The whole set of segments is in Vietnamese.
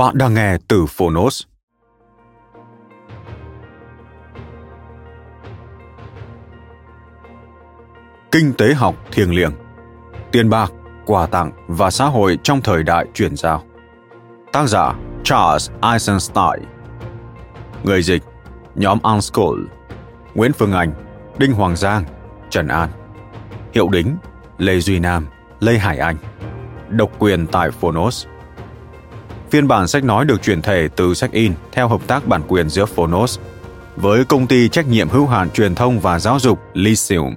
Bạn đang nghe từ Phonos. Kinh tế học thiêng liêng Tiền bạc, quà tặng và xã hội trong thời đại chuyển giao. Tác giả Charles Eisenstein. Người dịch Nhóm Unschool Nguyễn Phương Anh Đinh Hoàng Giang Trần An. Hiệu đính Lê Duy Nam Lê Hải Anh. Độc quyền tại Phonos. Phiên bản sách nói được chuyển thể từ sách in theo hợp tác bản quyền giữa Phonos với công ty trách nhiệm hữu hạn truyền thông và giáo dục Lyceum.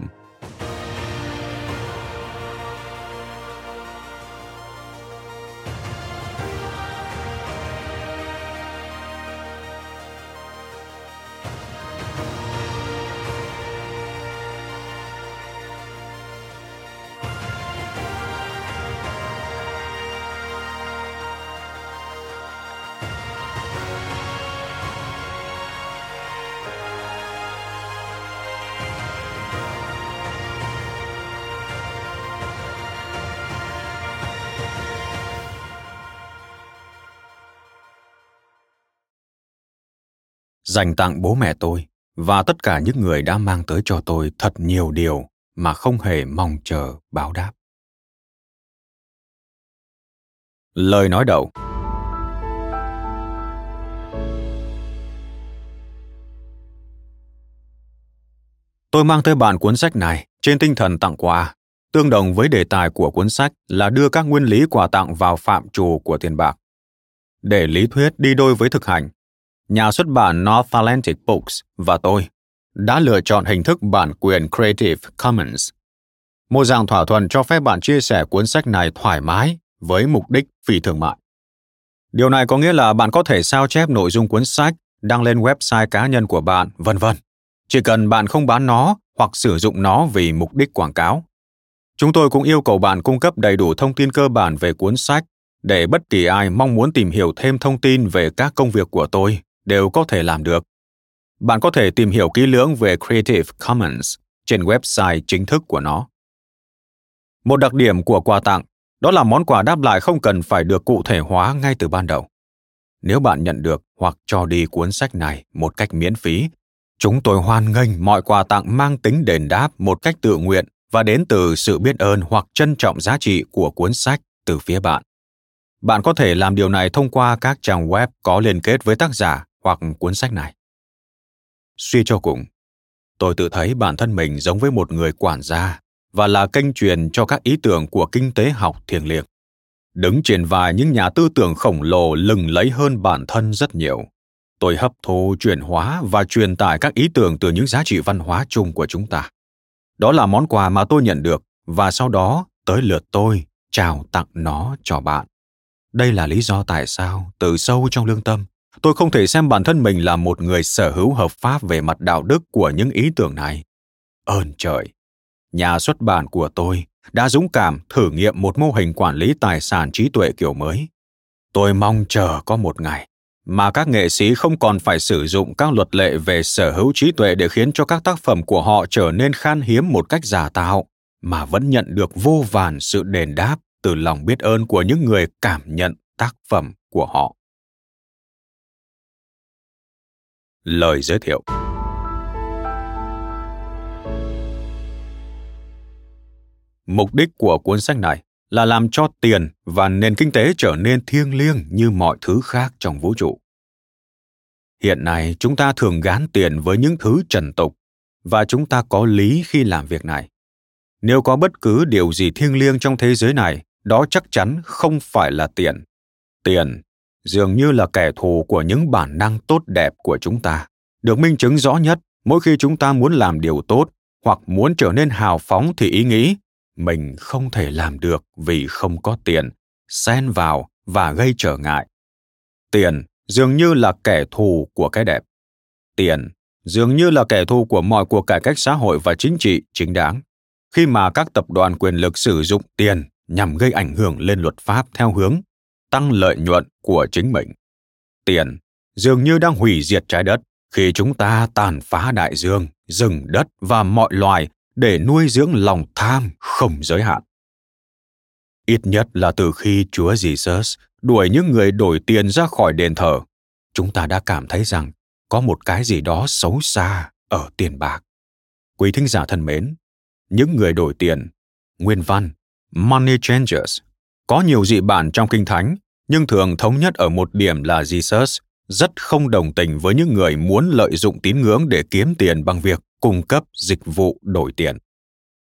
Dành tặng bố mẹ tôi và tất cả những người đã mang tới cho tôi thật nhiều điều mà không hề mong chờ báo đáp. Lời nói đầu. Tôi mang tới bạn cuốn sách này trên tinh thần tặng quà, tương đồng với đề tài của cuốn sách là đưa các nguyên lý quà tặng vào phạm trù của tiền bạc. Để lý thuyết đi đôi với thực hành nhà xuất bản North Atlantic Books và tôi đã lựa chọn hình thức bản quyền Creative Commons, một dạng thỏa thuận cho phép bạn chia sẻ cuốn sách này thoải mái với mục đích phi thương mại. Điều này có nghĩa là bạn có thể sao chép nội dung cuốn sách, đăng lên website cá nhân của bạn, vân vân. Chỉ cần bạn không bán nó hoặc sử dụng nó vì mục đích quảng cáo. Chúng tôi cũng yêu cầu bạn cung cấp đầy đủ thông tin cơ bản về cuốn sách để bất kỳ ai mong muốn tìm hiểu thêm thông tin về các công việc của tôi đều có thể làm được. Bạn có thể tìm hiểu kỹ lưỡng về Creative Commons trên website chính thức của nó. Một đặc điểm của quà tặng đó là món quà đáp lại không cần phải được cụ thể hóa ngay từ ban đầu. Nếu bạn nhận được hoặc cho đi cuốn sách này một cách miễn phí, chúng tôi hoan nghênh mọi quà tặng mang tính đền đáp một cách tự nguyện và đến từ sự biết ơn hoặc trân trọng giá trị của cuốn sách từ phía bạn. Bạn có thể làm điều này thông qua các trang web có liên kết với tác giả hoặc cuốn sách này. Suy cho cùng, tôi tự thấy bản thân mình giống với một người quản gia và là kênh truyền cho các ý tưởng của kinh tế học thiêng liêng. Đứng trên vai những nhà tư tưởng khổng lồ lừng lấy hơn bản thân rất nhiều. Tôi hấp thu, chuyển hóa và truyền tải các ý tưởng từ những giá trị văn hóa chung của chúng ta. Đó là món quà mà tôi nhận được và sau đó tới lượt tôi trao tặng nó cho bạn. Đây là lý do tại sao, từ sâu trong lương tâm, tôi không thể xem bản thân mình là một người sở hữu hợp pháp về mặt đạo đức của những ý tưởng này. Ơn trời! Nhà xuất bản của tôi đã dũng cảm thử nghiệm một mô hình quản lý tài sản trí tuệ kiểu mới. Tôi mong chờ có một ngày mà các nghệ sĩ không còn phải sử dụng các luật lệ về sở hữu trí tuệ để khiến cho các tác phẩm của họ trở nên khan hiếm một cách giả tạo, mà vẫn nhận được vô vàn sự đền đáp từ lòng biết ơn của những người cảm nhận tác phẩm của họ. Lời giới thiệu. Mục đích của cuốn sách này là làm cho tiền và nền kinh tế trở nên thiêng liêng như mọi thứ khác trong vũ trụ. Hiện nay, chúng ta thường gán tiền với những thứ trần tục và chúng ta có lý khi làm việc này. Nếu có bất cứ điều gì thiêng liêng trong thế giới này, đó chắc chắn không phải là tiền. Tiền dường như là kẻ thù của những bản năng tốt đẹp của chúng ta. Được minh chứng rõ nhất, mỗi khi chúng ta muốn làm điều tốt hoặc muốn trở nên hào phóng thì ý nghĩ, mình không thể làm được vì không có tiền, xen vào và gây trở ngại. Tiền dường như là kẻ thù của cái đẹp. Tiền dường như là kẻ thù của mọi cuộc cải cách xã hội và chính trị chính đáng. Khi mà các tập đoàn quyền lực sử dụng tiền nhằm gây ảnh hưởng lên luật pháp theo hướng tăng lợi nhuận của chính mình. Tiền dường như đang hủy diệt trái đất khi chúng ta tàn phá đại dương, rừng đất và mọi loài để nuôi dưỡng lòng tham không giới hạn. Ít nhất là từ khi chúa jesus đuổi những người đổi tiền ra khỏi đền thờ, chúng ta đã cảm thấy rằng có một cái gì đó xấu xa ở tiền bạc. Quý thính giả thân mến, những người đổi tiền, nguyên văn, money changers có nhiều dị bản trong kinh thánh, nhưng thường thống nhất ở một điểm là jesus rất không đồng tình với những người muốn lợi dụng tín ngưỡng để kiếm tiền bằng việc cung cấp dịch vụ đổi tiền.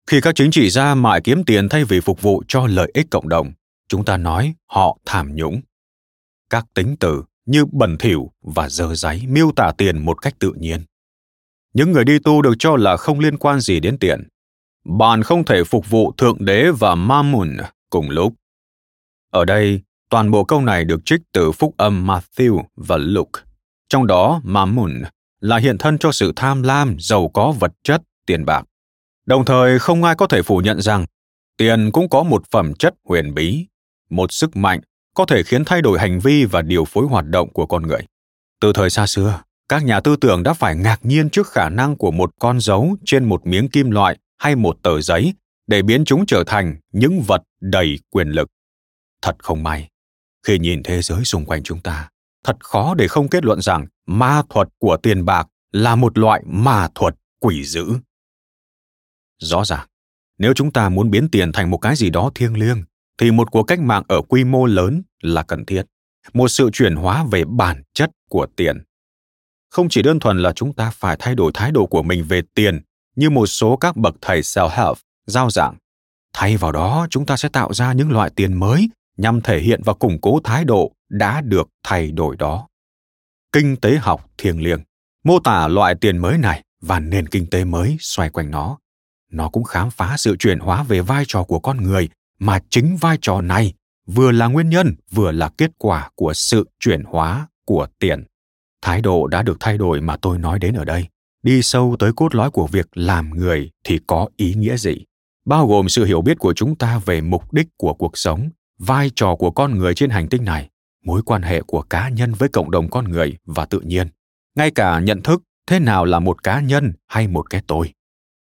Khi các chính trị gia mãi kiếm tiền thay vì phục vụ cho lợi ích cộng đồng, chúng ta nói họ tham nhũng. Các tính từ như bẩn thỉu và dơ giấy miêu tả tiền một cách tự nhiên. Những người đi tu được cho là không liên quan gì đến tiền. Bạn không thể phục vụ thượng đế và mammon cùng lúc ở đây, toàn bộ câu này được trích từ phúc âm matthew và luke. Trong đó mammon là hiện thân cho sự tham lam giàu có vật chất tiền bạc. Đồng thời, không ai có thể phủ nhận rằng tiền cũng có một phẩm chất huyền bí, một sức mạnh có thể khiến thay đổi hành vi và điều phối hoạt động của con người. Từ thời xa xưa, các nhà tư tưởng đã phải ngạc nhiên trước khả năng của một con dấu trên một miếng kim loại hay một tờ giấy để biến chúng trở thành những vật đầy quyền lực thật không may. Khi nhìn thế giới xung quanh chúng ta, thật khó để không kết luận rằng ma thuật của tiền bạc là một loại ma thuật quỷ dữ. Rõ ràng, nếu chúng ta muốn biến tiền thành một cái gì đó thiêng liêng, thì một cuộc cách mạng ở quy mô lớn là cần thiết. Một sự chuyển hóa về bản chất của tiền. Không chỉ đơn thuần là chúng ta phải thay đổi thái độ của mình về tiền, như một số các bậc thầy self-help giao giảng. Thay vào đó, chúng ta sẽ tạo ra những loại tiền mới nhằm thể hiện và củng cố thái độ đã được thay đổi đó. Kinh tế học thiêng liêng. Mô tả loại tiền mới này và nền kinh tế mới xoay quanh nó. Nó cũng khám phá sự chuyển hóa về vai trò của con người mà chính vai trò này vừa là nguyên nhân, vừa là kết quả của sự chuyển hóa của tiền. Thái độ đã được thay đổi mà tôi nói đến ở đây. Đi sâu tới cốt lõi của việc làm người thì có ý nghĩa gì? Bao gồm sự hiểu biết của chúng ta về mục đích của cuộc sống vai trò của con người trên hành tinh này, mối quan hệ của cá nhân với cộng đồng con người và tự nhiên. Ngay cả nhận thức, thế nào là một cá nhân hay một cái tôi.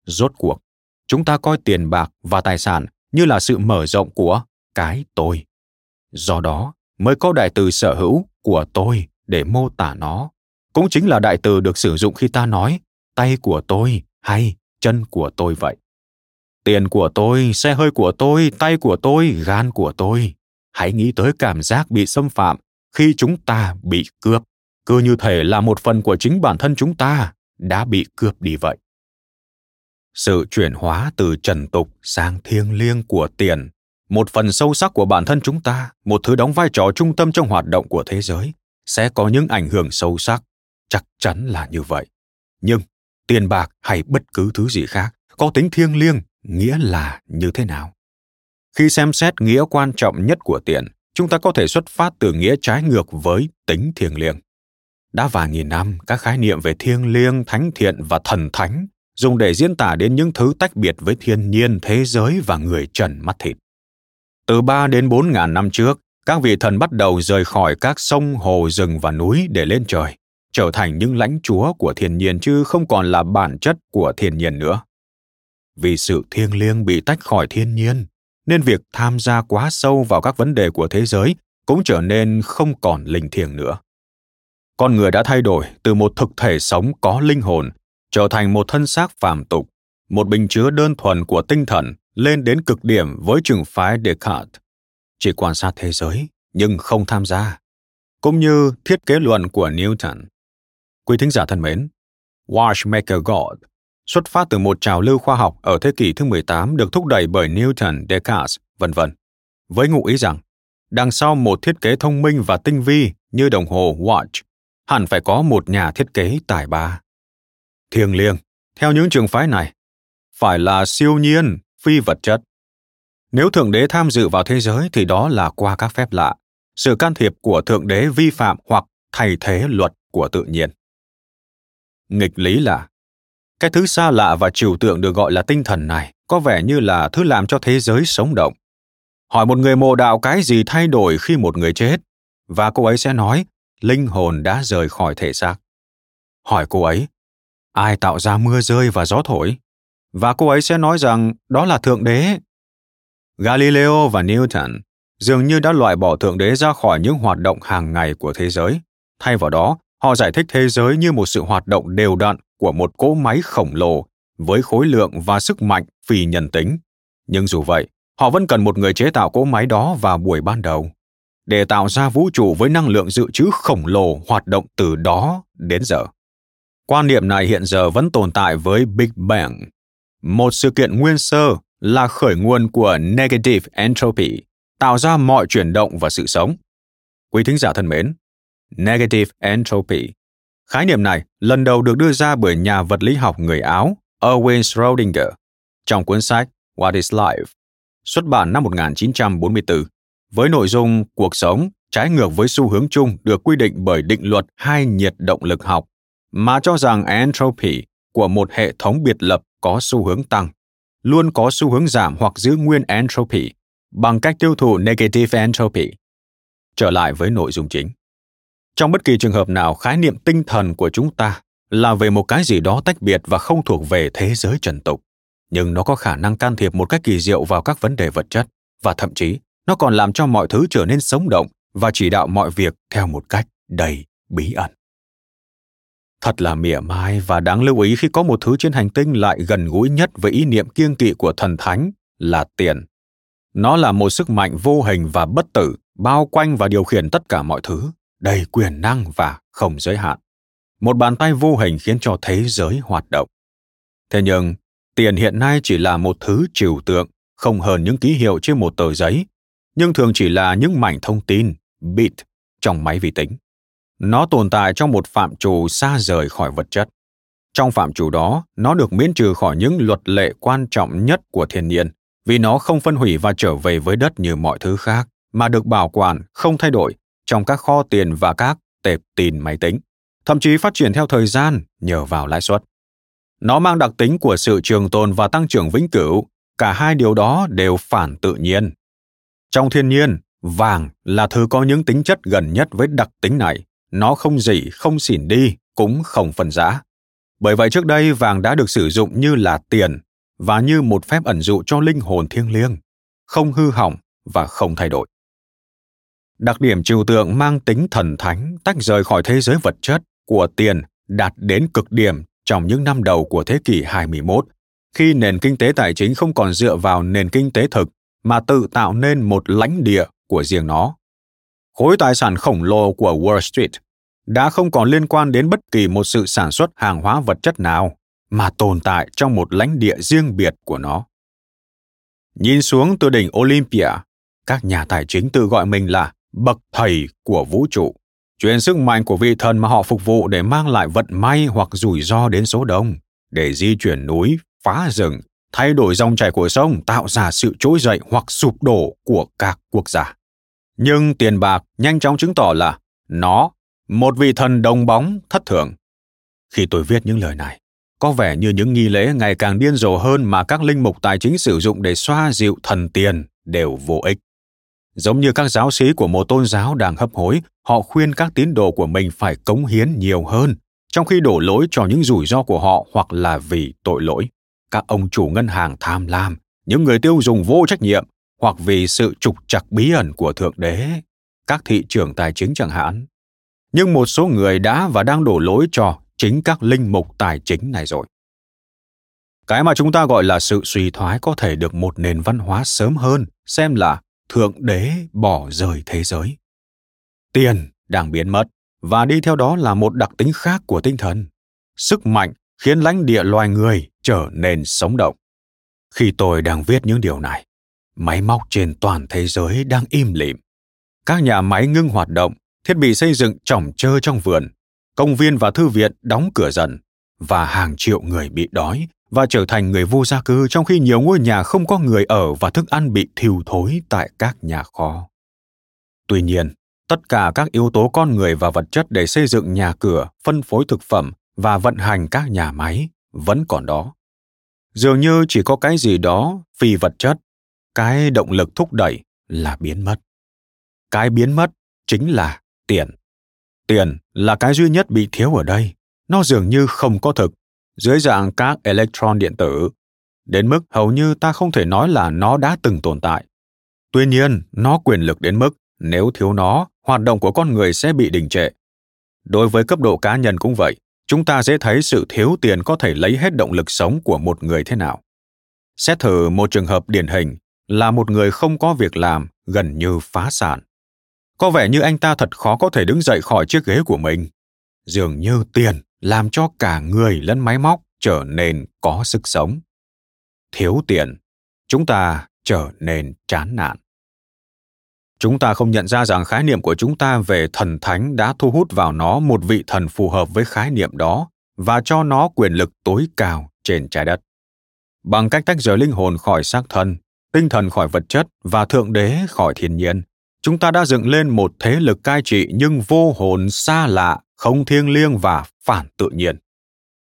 Rốt cuộc, chúng ta coi tiền bạc và tài sản như là sự mở rộng của cái tôi. Do đó mới có đại từ sở hữu của tôi để mô tả nó. Cũng chính là đại từ được sử dụng khi ta nói, tay của tôi hay chân của tôi vậy tiền của tôi, xe hơi của tôi, tay của tôi, gan của tôi. Hãy nghĩ tới cảm giác bị xâm phạm khi chúng ta bị cướp. Cứ như thể là một phần của chính bản thân chúng ta đã bị cướp đi vậy. Sự chuyển hóa từ trần tục sang thiêng liêng của tiền, một phần sâu sắc của bản thân chúng ta, một thứ đóng vai trò trung tâm trong hoạt động của thế giới, sẽ có những ảnh hưởng sâu sắc. Chắc chắn là như vậy. Nhưng tiền bạc hay bất cứ thứ gì khác có tính thiêng liêng nghĩa là như thế nào khi xem xét nghĩa quan trọng nhất của tiền chúng ta có thể xuất phát từ nghĩa trái ngược với tính thiêng liêng đã vài nghìn năm các khái niệm về thiêng liêng thánh thiện và thần thánh dùng để diễn tả đến những thứ tách biệt với thiên nhiên, thế giới và người trần mắt thịt. Từ 3 đến 4 ngàn năm trước, các vị thần bắt đầu rời khỏi các sông, hồ, rừng và núi để lên trời, trở thành những lãnh chúa của thiên nhiên chứ không còn là bản chất của thiên nhiên nữa. Vì sự thiêng liêng bị tách khỏi thiên nhiên, nên việc tham gia quá sâu vào các vấn đề của thế giới cũng trở nên không còn linh thiêng nữa. Con người đã thay đổi từ một thực thể sống có linh hồn trở thành một thân xác phàm tục, một bình chứa đơn thuần của tinh thần lên đến cực điểm với trường phái Descartes, chỉ quan sát thế giới nhưng không tham gia, cũng như thiết kế luận của Newton. Quý thính giả thân mến, Watchmaker God xuất phát từ một trào lưu khoa học ở thế kỷ thứ 18 được thúc đẩy bởi Newton, Descartes, vân vân, với ngụ ý rằng đằng sau một thiết kế thông minh và tinh vi như đồng hồ watch hẳn phải có một nhà thiết kế tài ba. Thiêng liêng, theo những trường phái này, phải là siêu nhiên, phi vật chất. Nếu Thượng Đế tham dự vào thế giới thì đó là qua các phép lạ, sự can thiệp của Thượng Đế vi phạm hoặc thay thế luật của tự nhiên. Nghịch lý là, cái thứ xa lạ và trừu tượng được gọi là tinh thần này có vẻ như là thứ làm cho thế giới sống động. Hỏi một người mộ đạo cái gì thay đổi khi một người chết, và cô ấy sẽ nói linh hồn đã rời khỏi thể xác. Hỏi cô ấy, ai tạo ra mưa rơi và gió thổi? Và cô ấy sẽ nói rằng đó là Thượng Đế. Galileo và Newton dường như đã loại bỏ Thượng Đế ra khỏi những hoạt động hàng ngày của thế giới. Thay vào đó, họ giải thích thế giới như một sự hoạt động đều đặn của một cỗ máy khổng lồ với khối lượng và sức mạnh phi nhân tính. Nhưng dù vậy, họ vẫn cần một người chế tạo cỗ máy đó vào buổi ban đầu để tạo ra vũ trụ với năng lượng dự trữ khổng lồ hoạt động từ đó đến giờ. Quan niệm này hiện giờ vẫn tồn tại với Big Bang, một sự kiện nguyên sơ là khởi nguồn của negative entropy, tạo ra mọi chuyển động và sự sống. Quý thính giả thân mến, negative entropy. Khái niệm này lần đầu được đưa ra bởi nhà vật lý học người Áo Erwin Schrödinger trong cuốn sách What is Life, xuất bản năm 1944 với nội dung cuộc sống trái ngược với xu hướng chung được quy định bởi định luật hai nhiệt động lực học, mà cho rằng entropy của một hệ thống biệt lập có xu hướng tăng, luôn có xu hướng giảm hoặc giữ nguyên entropy bằng cách tiêu thụ negative entropy. Trở lại với nội dung chính. Trong bất kỳ trường hợp nào, khái niệm tinh thần của chúng ta là về một cái gì đó tách biệt và không thuộc về thế giới trần tục, nhưng nó có khả năng can thiệp một cách kỳ diệu vào các vấn đề vật chất và thậm chí nó còn làm cho mọi thứ trở nên sống động và chỉ đạo mọi việc theo một cách đầy bí ẩn. Thật là mỉa mai và đáng lưu ý khi có một thứ trên hành tinh lại gần gũi nhất với ý niệm kiêng kỵ của thần thánh là tiền. Nó là một sức mạnh vô hình và bất tử bao quanh và điều khiển tất cả mọi thứ đầy quyền năng và không giới hạn một bàn tay vô hình khiến cho thế giới hoạt động thế nhưng tiền hiện nay chỉ là một thứ trừu tượng không hơn những ký hiệu trên một tờ giấy nhưng thường chỉ là những mảnh thông tin, bit, trong máy vi tính. Nó tồn tại trong một phạm trù xa rời khỏi vật chất. Trong phạm trù đó, nó được miễn trừ khỏi những luật lệ quan trọng nhất của thiên nhiên, vì nó không phân hủy và trở về với đất như mọi thứ khác, mà được bảo quản, không thay đổi, trong các kho tiền và các tệp tin máy tính, thậm chí phát triển theo thời gian nhờ vào lãi suất. Nó mang đặc tính của sự trường tồn và tăng trưởng vĩnh cửu, cả hai điều đó đều phản tự nhiên trong thiên nhiên, vàng là thứ có những tính chất gần nhất với đặc tính này. Nó không dỉ, không xỉn đi, cũng không phân giá. Bởi vậy trước đây vàng đã được sử dụng như là tiền và như một phép ẩn dụ cho linh hồn thiêng liêng, không hư hỏng và không thay đổi. Đặc điểm trừu tượng mang tính thần thánh tách rời khỏi thế giới vật chất của tiền đạt đến cực điểm trong những năm đầu của thế kỷ 21, khi nền kinh tế tài chính không còn dựa vào nền kinh tế thực mà tự tạo nên một lãnh địa của riêng nó. Khối tài sản khổng lồ của Wall Street đã không còn liên quan đến bất kỳ một sự sản xuất hàng hóa vật chất nào mà tồn tại trong một lãnh địa riêng biệt của nó. Nhìn xuống từ đỉnh Olympia, các nhà tài chính tự gọi mình là bậc thầy của vũ trụ, truyền sức mạnh của vị thần mà họ phục vụ để mang lại vận may hoặc rủi ro đến số đông, để di chuyển núi, phá rừng, thay đổi dòng chảy của sông tạo ra sự trỗi dậy hoặc sụp đổ của các quốc gia. Nhưng tiền bạc nhanh chóng chứng tỏ là nó, một vị thần đồng bóng thất thường. Khi tôi viết những lời này, có vẻ như những nghi lễ ngày càng điên rồ hơn mà các linh mục tài chính sử dụng để xoa dịu thần tiền đều vô ích. Giống như các giáo sĩ của một tôn giáo đang hấp hối, họ khuyên các tín đồ của mình phải cống hiến nhiều hơn, trong khi đổ lỗi cho những rủi ro của họ hoặc là vì tội lỗi các ông chủ ngân hàng tham lam, những người tiêu dùng vô trách nhiệm hoặc vì sự trục trặc bí ẩn của thượng đế, các thị trường tài chính chẳng hạn. Nhưng một số người đã và đang đổ lỗi cho chính các linh mục tài chính này rồi. Cái mà chúng ta gọi là sự suy thoái có thể được một nền văn hóa sớm hơn xem là thượng đế bỏ rời thế giới. Tiền đang biến mất và đi theo đó là một đặc tính khác của tinh thần. Sức mạnh khiến lãnh địa loài người trở nên sống động. Khi tôi đang viết những điều này, máy móc trên toàn thế giới đang im lìm. Các nhà máy ngưng hoạt động, thiết bị xây dựng trỏng trơ trong vườn, công viên và thư viện đóng cửa dần, và hàng triệu người bị đói và trở thành người vô gia cư trong khi nhiều ngôi nhà không có người ở và thức ăn bị thiêu thối tại các nhà kho. Tuy nhiên, tất cả các yếu tố con người và vật chất để xây dựng nhà cửa, phân phối thực phẩm và vận hành các nhà máy vẫn còn đó. Dường như chỉ có cái gì đó phi vật chất, cái động lực thúc đẩy là biến mất. Cái biến mất chính là tiền. Tiền là cái duy nhất bị thiếu ở đây. Nó dường như không có thực, dưới dạng các electron điện tử, đến mức hầu như ta không thể nói là nó đã từng tồn tại. Tuy nhiên, nó quyền lực đến mức nếu thiếu nó, hoạt động của con người sẽ bị đình trệ. Đối với cấp độ cá nhân cũng vậy, chúng ta dễ thấy sự thiếu tiền có thể lấy hết động lực sống của một người thế nào. Xét thử một trường hợp điển hình là một người không có việc làm, gần như phá sản. Có vẻ như anh ta thật khó có thể đứng dậy khỏi chiếc ghế của mình. Dường như tiền làm cho cả người lẫn máy móc trở nên có sức sống. Thiếu tiền, chúng ta trở nên chán nản. Chúng ta không nhận ra rằng khái niệm của chúng ta về thần thánh đã thu hút vào nó một vị thần phù hợp với khái niệm đó và cho nó quyền lực tối cao trên trái đất. Bằng cách tách rời linh hồn khỏi xác thân, tinh thần khỏi vật chất và thượng đế khỏi thiên nhiên, chúng ta đã dựng lên một thế lực cai trị nhưng vô hồn xa lạ, không thiêng liêng và phản tự nhiên.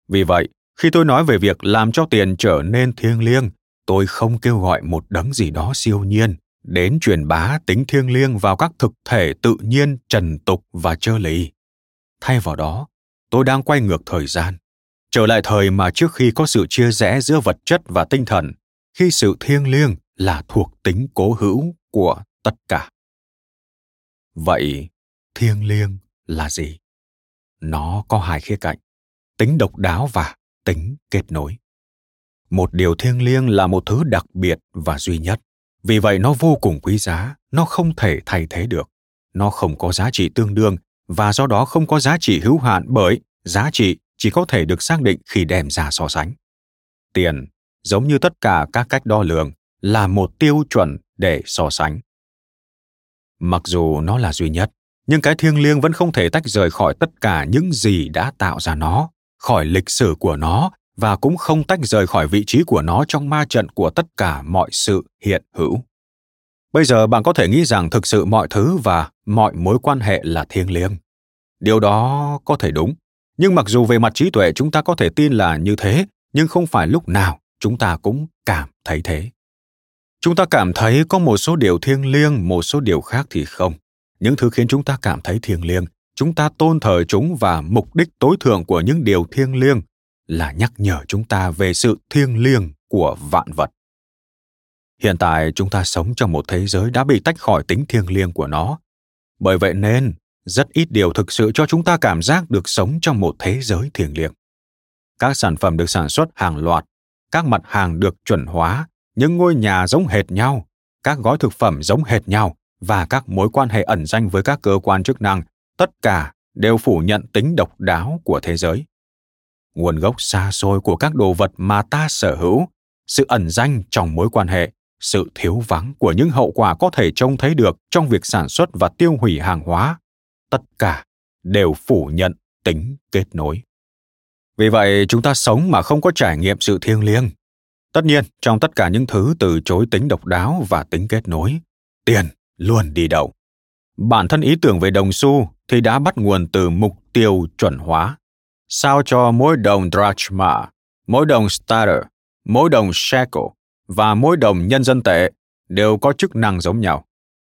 Vì vậy, khi tôi nói về việc làm cho tiền trở nên thiêng liêng, tôi không kêu gọi một đấng gì đó siêu nhiên đến truyền bá tính thiêng liêng vào các thực thể tự nhiên trần tục và trơ lì. Thay vào đó, tôi đang quay ngược thời gian, trở lại thời mà trước khi có sự chia rẽ giữa vật chất và tinh thần, khi sự thiêng liêng là thuộc tính cố hữu của tất cả. Vậy, thiêng liêng là gì? Nó có hai khía cạnh, tính độc đáo và tính kết nối. Một điều thiêng liêng là một thứ đặc biệt và duy nhất vì vậy nó vô cùng quý giá nó không thể thay thế được nó không có giá trị tương đương và do đó không có giá trị hữu hạn bởi giá trị chỉ có thể được xác định khi đem ra so sánh tiền giống như tất cả các cách đo lường là một tiêu chuẩn để so sánh mặc dù nó là duy nhất, nhưng cái thiêng liêng vẫn không thể tách rời khỏi tất cả những gì đã tạo ra nó, khỏi lịch sử của nó, và cũng không tách rời khỏi vị trí của nó trong ma trận của tất cả mọi sự hiện hữu. Bây giờ bạn có thể nghĩ rằng thực sự mọi thứ và mọi mối quan hệ là thiêng liêng. Điều đó có thể đúng, nhưng mặc dù về mặt trí tuệ chúng ta có thể tin là như thế, nhưng không phải lúc nào chúng ta cũng cảm thấy thế chúng ta cảm thấy có một số điều thiêng liêng, một số điều khác thì không. Những thứ khiến chúng ta cảm thấy thiêng liêng, chúng ta tôn thờ chúng và mục đích tối thượng của những điều thiêng liêng là nhắc nhở chúng ta về sự thiêng liêng của vạn vật. Hiện tại chúng ta sống trong một thế giới đã bị tách khỏi tính thiêng liêng của nó. Bởi vậy nên, rất ít điều thực sự cho chúng ta cảm giác được sống trong một thế giới thiêng liêng. Các sản phẩm được sản xuất hàng loạt, các mặt hàng được chuẩn hóa những ngôi nhà giống hệt nhau, các gói thực phẩm giống hệt nhau và các mối quan hệ ẩn danh với các cơ quan chức năng, tất cả đều phủ nhận tính độc đáo của thế giới. Nguồn gốc xa xôi của các đồ vật mà ta sở hữu, sự ẩn danh trong mối quan hệ, sự thiếu vắng của những hậu quả có thể trông thấy được trong việc sản xuất và tiêu hủy hàng hóa, tất cả đều phủ nhận tính kết nối. Vì vậy, chúng ta sống mà không có trải nghiệm sự thiêng liêng tất nhiên trong tất cả những thứ từ chối tính độc đáo và tính kết nối tiền luôn đi đầu bản thân ý tưởng về đồng xu thì đã bắt nguồn từ mục tiêu chuẩn hóa sao cho mỗi đồng drachma, mỗi đồng stater, mỗi đồng shekel và mỗi đồng nhân dân tệ đều có chức năng giống nhau.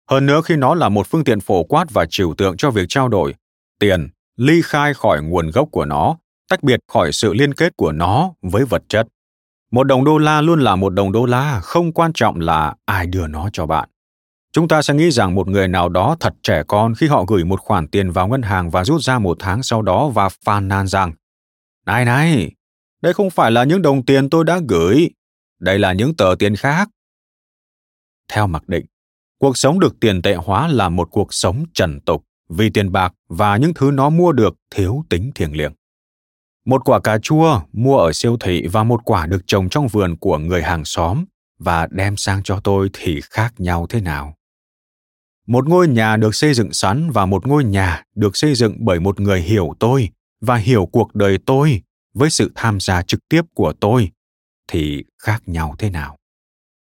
Hơn nữa khi nó là một phương tiện phổ quát và trừu tượng cho việc trao đổi, tiền ly khai khỏi nguồn gốc của nó, tách biệt khỏi sự liên kết của nó với vật chất. Một đồng đô la luôn là một đồng đô la, không quan trọng là ai đưa nó cho bạn. Chúng ta sẽ nghĩ rằng một người nào đó thật trẻ con khi họ gửi một khoản tiền vào ngân hàng và rút ra một tháng sau đó và phàn nàn rằng Này này, đây không phải là những đồng tiền tôi đã gửi, đây là những tờ tiền khác. Theo mặc định, cuộc sống được tiền tệ hóa là một cuộc sống trần tục vì tiền bạc và những thứ nó mua được thiếu tính thiêng liêng. Một quả cà chua mua ở siêu thị và một quả được trồng trong vườn của người hàng xóm và đem sang cho tôi thì khác nhau thế nào? Một ngôi nhà được xây dựng sẵn và một ngôi nhà được xây dựng bởi một người hiểu tôi và hiểu cuộc đời tôi với sự tham gia trực tiếp của tôi thì khác nhau thế nào?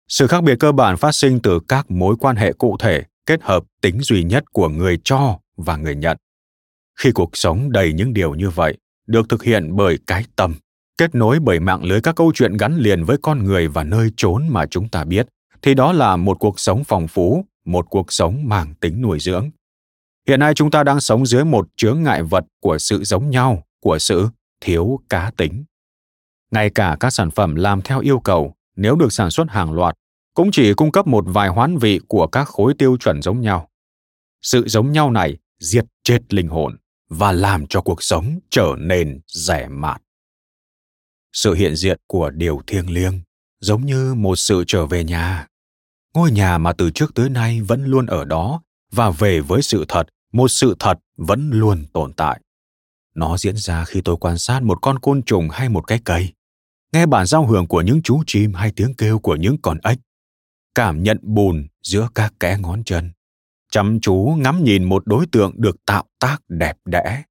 Sự khác biệt cơ bản phát sinh từ các mối quan hệ cụ thể kết hợp tính duy nhất của người cho và người nhận. Khi cuộc sống đầy những điều như vậy, được thực hiện bởi cái tâm, kết nối bởi mạng lưới các câu chuyện gắn liền với con người và nơi chốn mà chúng ta biết, thì đó là một cuộc sống phong phú, một cuộc sống mang tính nuôi dưỡng. Hiện nay chúng ta đang sống dưới một chướng ngại vật của sự giống nhau, của sự thiếu cá tính. Ngay cả các sản phẩm làm theo yêu cầu, nếu được sản xuất hàng loạt, cũng chỉ cung cấp một vài hoán vị của các khối tiêu chuẩn giống nhau. Sự giống nhau này diệt chết linh hồn và làm cho cuộc sống trở nên rẻ mạt. Sự hiện diện của điều thiêng liêng giống như một sự trở về nhà. Ngôi nhà mà từ trước tới nay vẫn luôn ở đó và về với sự thật, một sự thật vẫn luôn tồn tại. Nó diễn ra khi tôi quan sát một con côn trùng hay một cái cây, nghe bản giao hưởng của những chú chim hay tiếng kêu của những con ếch, cảm nhận bùn giữa các kẽ ngón chân, chăm chú ngắm nhìn một đối tượng được tạo tác đẹp đẽ,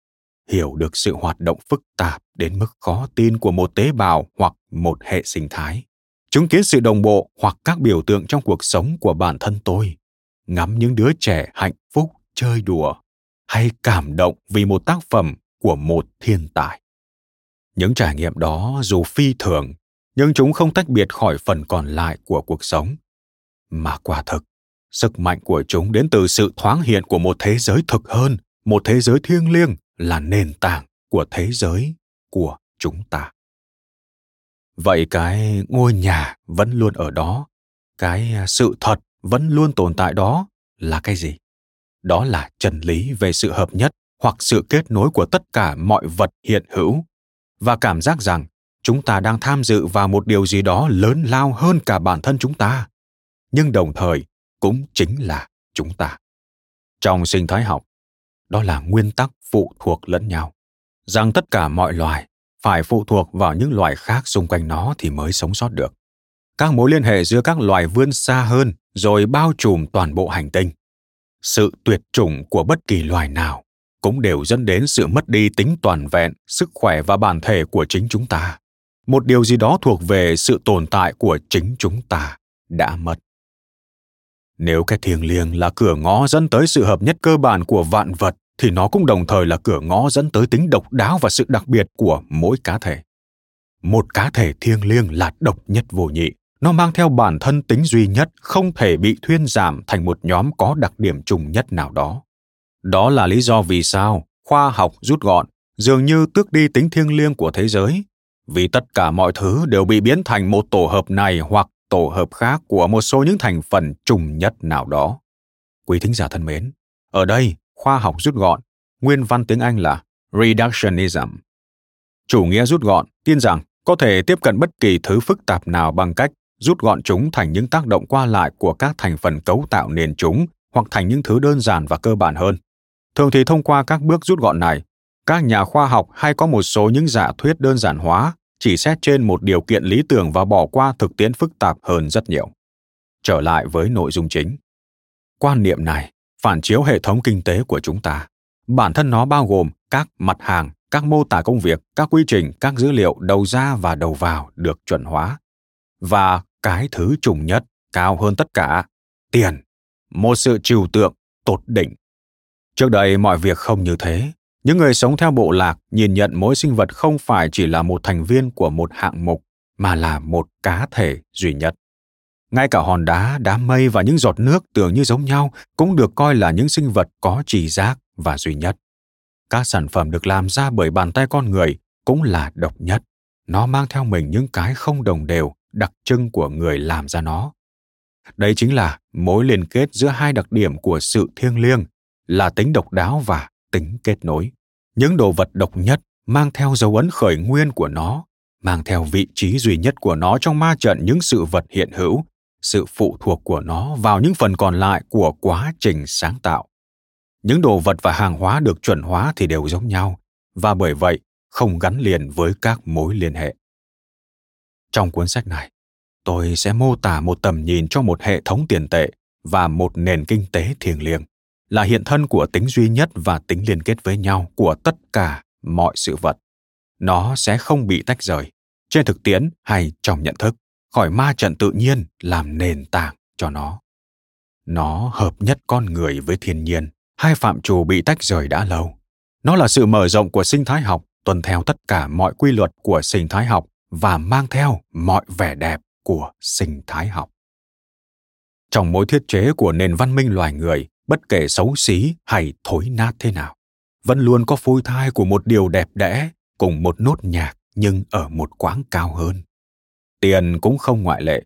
hiểu được sự hoạt động phức tạp đến mức khó tin của một tế bào hoặc một hệ sinh thái, chứng kiến sự đồng bộ hoặc các biểu tượng trong cuộc sống của bản thân tôi, ngắm những đứa trẻ hạnh phúc chơi đùa hay cảm động vì một tác phẩm của một thiên tài. Những trải nghiệm đó dù phi thường, nhưng chúng không tách biệt khỏi phần còn lại của cuộc sống, mà quả thực sức mạnh của chúng đến từ sự thoáng hiện của một thế giới thực hơn, một thế giới thiêng liêng là nền tảng của thế giới của chúng ta. Vậy cái ngôi nhà vẫn luôn ở đó, cái à, sự thật vẫn luôn tồn tại đó là cái gì? Đó là chân lý về sự hợp nhất hoặc sự kết nối của tất cả mọi vật hiện hữu. Và cảm giác rằng chúng ta đang tham dự vào một điều gì đó lớn lao hơn cả bản thân chúng ta. Nhưng đồng thời cũng chính là chúng ta. Trong sinh thái học, đó là nguyên tắc phụ thuộc lẫn nhau. Rằng tất cả mọi loài phải phụ thuộc vào những loài khác xung quanh nó thì mới sống sót được. Các mối liên hệ giữa các loài vươn xa hơn rồi bao trùm toàn bộ hành tinh. Sự tuyệt chủng của bất kỳ loài nào cũng đều dẫn đến sự mất đi tính toàn vẹn, sức khỏe và bản thể của chính chúng ta. Một điều gì đó thuộc về sự tồn tại của chính chúng ta đã mất nếu cái thiêng liêng là cửa ngõ dẫn tới sự hợp nhất cơ bản của vạn vật, thì nó cũng đồng thời là cửa ngõ dẫn tới tính độc đáo và sự đặc biệt của mỗi cá thể. Một cá thể thiêng liêng là độc nhất vô nhị. Nó mang theo bản thân tính duy nhất, không thể bị thuyên giảm thành một nhóm có đặc điểm chung nhất nào đó. Đó là lý do vì sao khoa học rút gọn, dường như tước đi tính thiêng liêng của thế giới. Vì tất cả mọi thứ đều bị biến thành một tổ hợp này hoặc tổ hợp khác của một số những thành phần trùng nhất nào đó. Quý thính giả thân mến, ở đây khoa học rút gọn, nguyên văn tiếng Anh là reductionism. Chủ nghĩa rút gọn tin rằng có thể tiếp cận bất kỳ thứ phức tạp nào bằng cách rút gọn chúng thành những tác động qua lại của các thành phần cấu tạo nền chúng hoặc thành những thứ đơn giản và cơ bản hơn. Thường thì thông qua các bước rút gọn này, các nhà khoa học hay có một số những giả thuyết đơn giản hóa chỉ xét trên một điều kiện lý tưởng và bỏ qua thực tiễn phức tạp hơn rất nhiều. Trở lại với nội dung chính. Quan niệm này phản chiếu hệ thống kinh tế của chúng ta. Bản thân nó bao gồm các mặt hàng, các mô tả công việc, các quy trình, các dữ liệu đầu ra và đầu vào được chuẩn hóa. Và cái thứ trùng nhất, cao hơn tất cả, tiền. Một sự trừu tượng, tột đỉnh. Trước đây mọi việc không như thế những người sống theo bộ lạc nhìn nhận mỗi sinh vật không phải chỉ là một thành viên của một hạng mục, mà là một cá thể duy nhất. Ngay cả hòn đá đám mây và những giọt nước tưởng như giống nhau cũng được coi là những sinh vật có trì giác và duy nhất. Các sản phẩm được làm ra bởi bàn tay con người cũng là độc nhất. Nó mang theo mình những cái không đồng đều, đặc trưng của người làm ra nó. Đây chính là mối liên kết giữa hai đặc điểm của sự thiêng liêng là tính độc đáo và tính kết nối. Những đồ vật độc nhất mang theo dấu ấn khởi nguyên của nó, mang theo vị trí duy nhất của nó trong ma trận những sự vật hiện hữu, sự phụ thuộc của nó vào những phần còn lại của quá trình sáng tạo. Những đồ vật và hàng hóa được chuẩn hóa thì đều giống nhau, và bởi vậy không gắn liền với các mối liên hệ. Trong cuốn sách này, tôi sẽ mô tả một tầm nhìn cho một hệ thống tiền tệ và một nền kinh tế thiêng liêng là hiện thân của tính duy nhất và tính liên kết với nhau của tất cả mọi sự vật. Nó sẽ không bị tách rời. Trên thực tiễn hay trong nhận thức, khỏi ma trận tự nhiên làm nền tảng cho nó. Nó hợp nhất con người với thiên nhiên. Hai phạm trù bị tách rời đã lâu. Nó là sự mở rộng của sinh thái học, tuân theo tất cả mọi quy luật của sinh thái học và mang theo mọi vẻ đẹp của sinh thái học. Trong mối thiết chế của nền văn minh loài người bất kể xấu xí hay thối nát thế nào, vẫn luôn có phôi thai của một điều đẹp đẽ cùng một nốt nhạc nhưng ở một quãng cao hơn. Tiền cũng không ngoại lệ.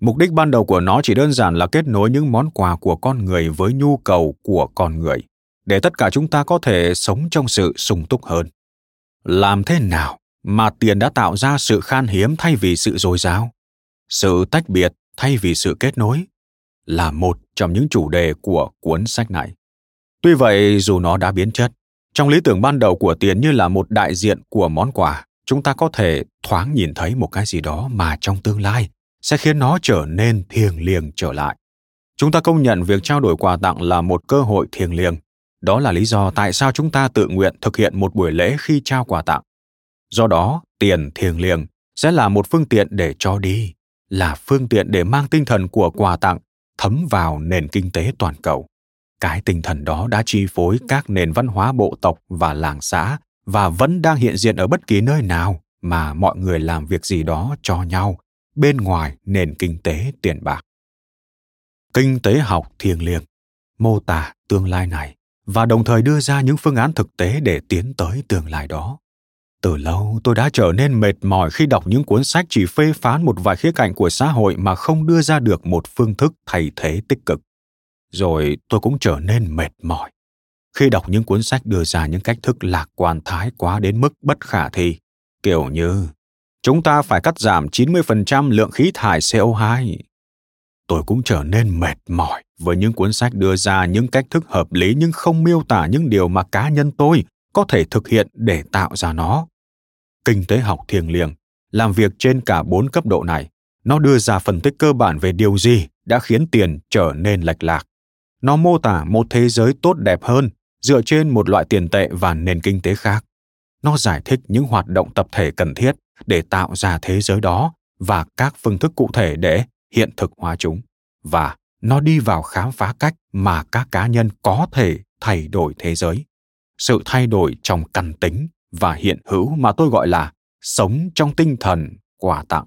Mục đích ban đầu của nó chỉ đơn giản là kết nối những món quà của con người với nhu cầu của con người, để tất cả chúng ta có thể sống trong sự sung túc hơn. Làm thế nào mà tiền đã tạo ra sự khan hiếm thay vì sự dồi dào? Sự tách biệt thay vì sự kết nối? Là một trong những chủ đề của cuốn sách này. Tuy vậy, dù nó đã biến chất, trong lý tưởng ban đầu của tiền như là một đại diện của món quà, chúng ta có thể thoáng nhìn thấy một cái gì đó mà trong tương lai sẽ khiến nó trở nên thiêng liêng trở lại. Chúng ta công nhận việc trao đổi quà tặng là một cơ hội thiêng liêng. Đó là lý do tại sao chúng ta tự nguyện thực hiện một buổi lễ khi trao quà tặng. Do đó, tiền thiêng liêng sẽ là một phương tiện để cho đi, là phương tiện để mang tinh thần của quà tặng thấm vào nền kinh tế toàn cầu. Cái tinh thần đó đã chi phối các nền văn hóa bộ tộc và làng xã và vẫn đang hiện diện ở bất kỳ nơi nào mà mọi người làm việc gì đó cho nhau bên ngoài nền kinh tế tiền bạc. Kinh tế học thiêng liêng, mô tả tương lai này và đồng thời đưa ra những phương án thực tế để tiến tới tương lai đó từ lâu tôi đã trở nên mệt mỏi khi đọc những cuốn sách chỉ phê phán một vài khía cạnh của xã hội mà không đưa ra được một phương thức thay thế tích cực rồi tôi cũng trở nên mệt mỏi khi đọc những cuốn sách đưa ra những cách thức lạc quan thái quá đến mức bất khả thi, kiểu như chúng ta phải cắt giảm 90% lượng khí thải CO2. Tôi cũng trở nên mệt mỏi với những cuốn sách đưa ra những cách thức hợp lý nhưng không miêu tả những điều mà cá nhân tôi có thể thực hiện để tạo ra nó. Kinh tế học thiêng liêng, làm việc trên cả bốn cấp độ này. Nó đưa ra phân tích cơ bản về điều gì đã khiến tiền trở nên lệch lạc. Nó mô tả một thế giới tốt đẹp hơn dựa trên một loại tiền tệ và nền kinh tế khác nó giải thích những hoạt động tập thể cần thiết để tạo ra thế giới đó và các phương thức cụ thể để hiện thực hóa chúng và nó đi vào khám phá cách mà các cá nhân có thể thay đổi thế giới sự thay đổi trong căn tính và hiện hữu mà tôi gọi là sống trong tinh thần quà tặng.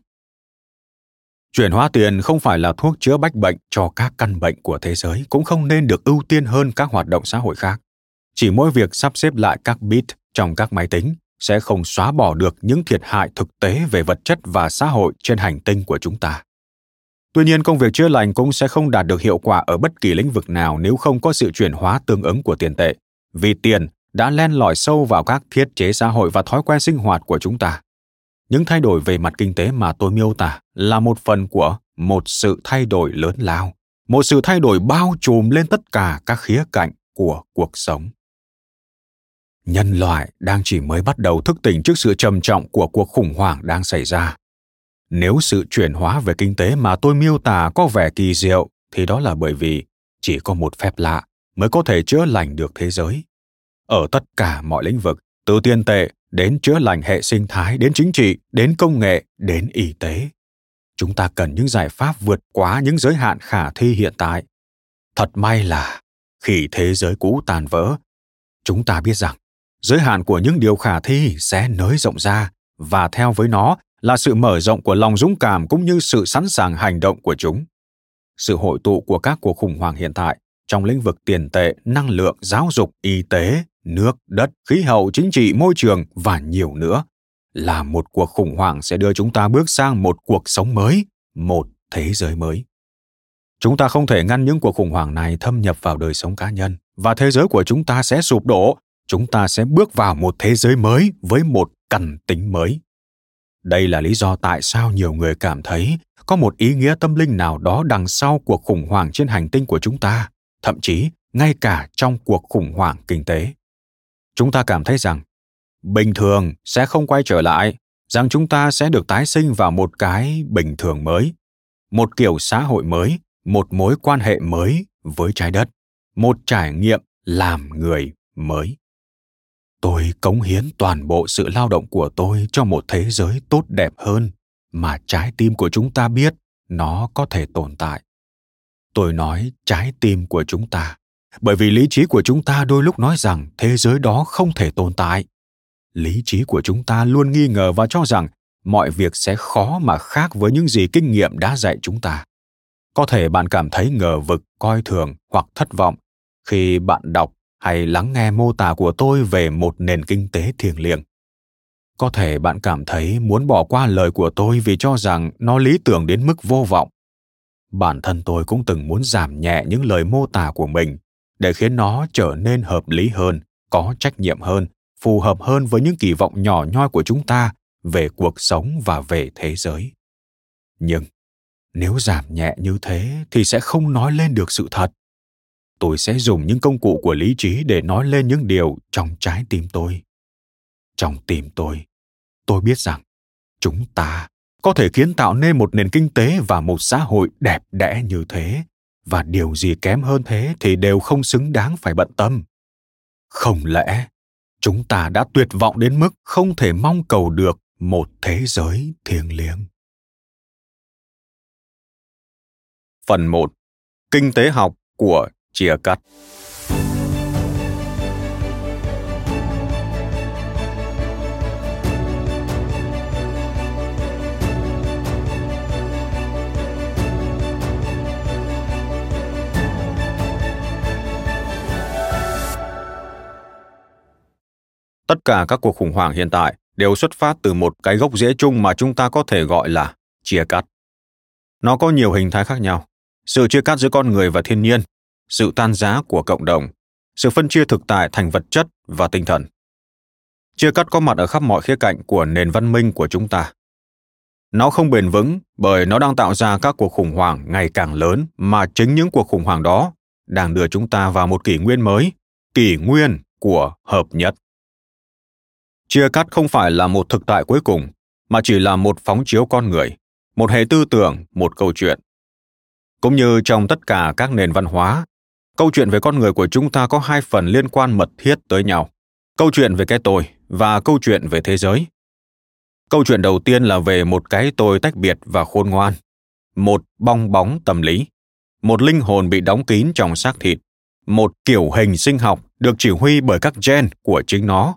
Chuyển hóa tiền không phải là thuốc chữa bách bệnh cho các căn bệnh của thế giới, cũng không nên được ưu tiên hơn các hoạt động xã hội khác. Chỉ mỗi việc sắp xếp lại các bit trong các máy tính sẽ không xóa bỏ được những thiệt hại thực tế về vật chất và xã hội trên hành tinh của chúng ta. Tuy nhiên, công việc chữa lành cũng sẽ không đạt được hiệu quả ở bất kỳ lĩnh vực nào nếu không có sự chuyển hóa tương ứng của tiền tệ. Vì tiền đã len lỏi sâu vào các thiết chế xã hội và thói quen sinh hoạt của chúng ta. Những thay đổi về mặt kinh tế mà tôi miêu tả là một phần của một sự thay đổi lớn lao, một sự thay đổi bao trùm lên tất cả các khía cạnh của cuộc sống. Nhân loại đang chỉ mới bắt đầu thức tỉnh trước sự trầm trọng của cuộc khủng hoảng đang xảy ra. Nếu sự chuyển hóa về kinh tế mà tôi miêu tả có vẻ kỳ diệu, thì đó là bởi vì chỉ có một phép lạ mới có thể chữa lành được thế giới ở tất cả mọi lĩnh vực, từ tiền tệ đến chữa lành hệ sinh thái, đến chính trị, đến công nghệ, đến y tế. Chúng ta cần những giải pháp vượt quá những giới hạn khả thi hiện tại. Thật may là, khi thế giới cũ tàn vỡ, chúng ta biết rằng, giới hạn của những điều khả thi sẽ nới rộng ra, và theo với nó là sự mở rộng của lòng dũng cảm cũng như sự sẵn sàng hành động của chúng. Sự hội tụ của các cuộc khủng hoảng hiện tại trong lĩnh vực tiền tệ, năng lượng, giáo dục, y tế, nước, đất, khí hậu, chính trị, môi trường và nhiều nữa. Là một cuộc khủng hoảng sẽ đưa chúng ta bước sang một cuộc sống mới, một thế giới mới. Chúng ta không thể ngăn những cuộc khủng hoảng này thâm nhập vào đời sống cá nhân và thế giới của chúng ta sẽ sụp đổ. Chúng ta sẽ bước vào một thế giới mới với một căn tính mới. Đây là lý do tại sao nhiều người cảm thấy có một ý nghĩa tâm linh nào đó đằng sau cuộc khủng hoảng trên hành tinh của chúng ta thậm chí ngay cả trong cuộc khủng hoảng kinh tế. Chúng ta cảm thấy rằng bình thường sẽ không quay trở lại, rằng chúng ta sẽ được tái sinh vào một cái bình thường mới, một kiểu xã hội mới, một mối quan hệ mới với trái đất, một trải nghiệm làm người mới. Tôi cống hiến toàn bộ sự lao động của tôi cho một thế giới tốt đẹp hơn mà trái tim của chúng ta biết nó có thể tồn tại tôi nói trái tim của chúng ta. Bởi vì lý trí của chúng ta đôi lúc nói rằng thế giới đó không thể tồn tại. Lý trí của chúng ta luôn nghi ngờ và cho rằng mọi việc sẽ khó mà khác với những gì kinh nghiệm đã dạy chúng ta. Có thể bạn cảm thấy ngờ vực, coi thường hoặc thất vọng khi bạn đọc hay lắng nghe mô tả của tôi về một nền kinh tế thiêng liêng. Có thể bạn cảm thấy muốn bỏ qua lời của tôi vì cho rằng nó lý tưởng đến mức vô vọng bản thân tôi cũng từng muốn giảm nhẹ những lời mô tả của mình để khiến nó trở nên hợp lý hơn, có trách nhiệm hơn, phù hợp hơn với những kỳ vọng nhỏ nhoi của chúng ta về cuộc sống và về thế giới. Nhưng, nếu giảm nhẹ như thế thì sẽ không nói lên được sự thật. Tôi sẽ dùng những công cụ của lý trí để nói lên những điều trong trái tim tôi. Trong tim tôi tôi biết rằng chúng ta có thể kiến tạo nên một nền kinh tế và một xã hội đẹp đẽ như thế. Và điều gì kém hơn thế thì đều không xứng đáng phải bận tâm. Không lẽ, chúng ta đã tuyệt vọng đến mức không thể mong cầu được một thế giới thiêng liêng? Phần 1 kinh tế học của chia cắt. Tất cả các cuộc khủng hoảng hiện tại đều xuất phát từ một cái gốc rễ chung mà chúng ta có thể gọi là chia cắt. Nó có nhiều hình thái khác nhau. Sự chia cắt giữa con người và thiên nhiên, sự tan giá của cộng đồng, sự phân chia thực tại thành vật chất và tinh thần. Chia cắt có mặt ở khắp mọi khía cạnh của nền văn minh của chúng ta. Nó không bền vững bởi nó đang tạo ra các cuộc khủng hoảng ngày càng lớn mà chính những cuộc khủng hoảng đó đang đưa chúng ta vào một kỷ nguyên mới, kỷ nguyên của hợp nhất chia cắt không phải là một thực tại cuối cùng, mà chỉ là một phóng chiếu con người, một hệ tư tưởng, một câu chuyện. Cũng như trong tất cả các nền văn hóa, câu chuyện về con người của chúng ta có hai phần liên quan mật thiết tới nhau. Câu chuyện về cái tôi và câu chuyện về thế giới. Câu chuyện đầu tiên là về một cái tôi tách biệt và khôn ngoan, một bong bóng tâm lý, một linh hồn bị đóng kín trong xác thịt, một kiểu hình sinh học được chỉ huy bởi các gen của chính nó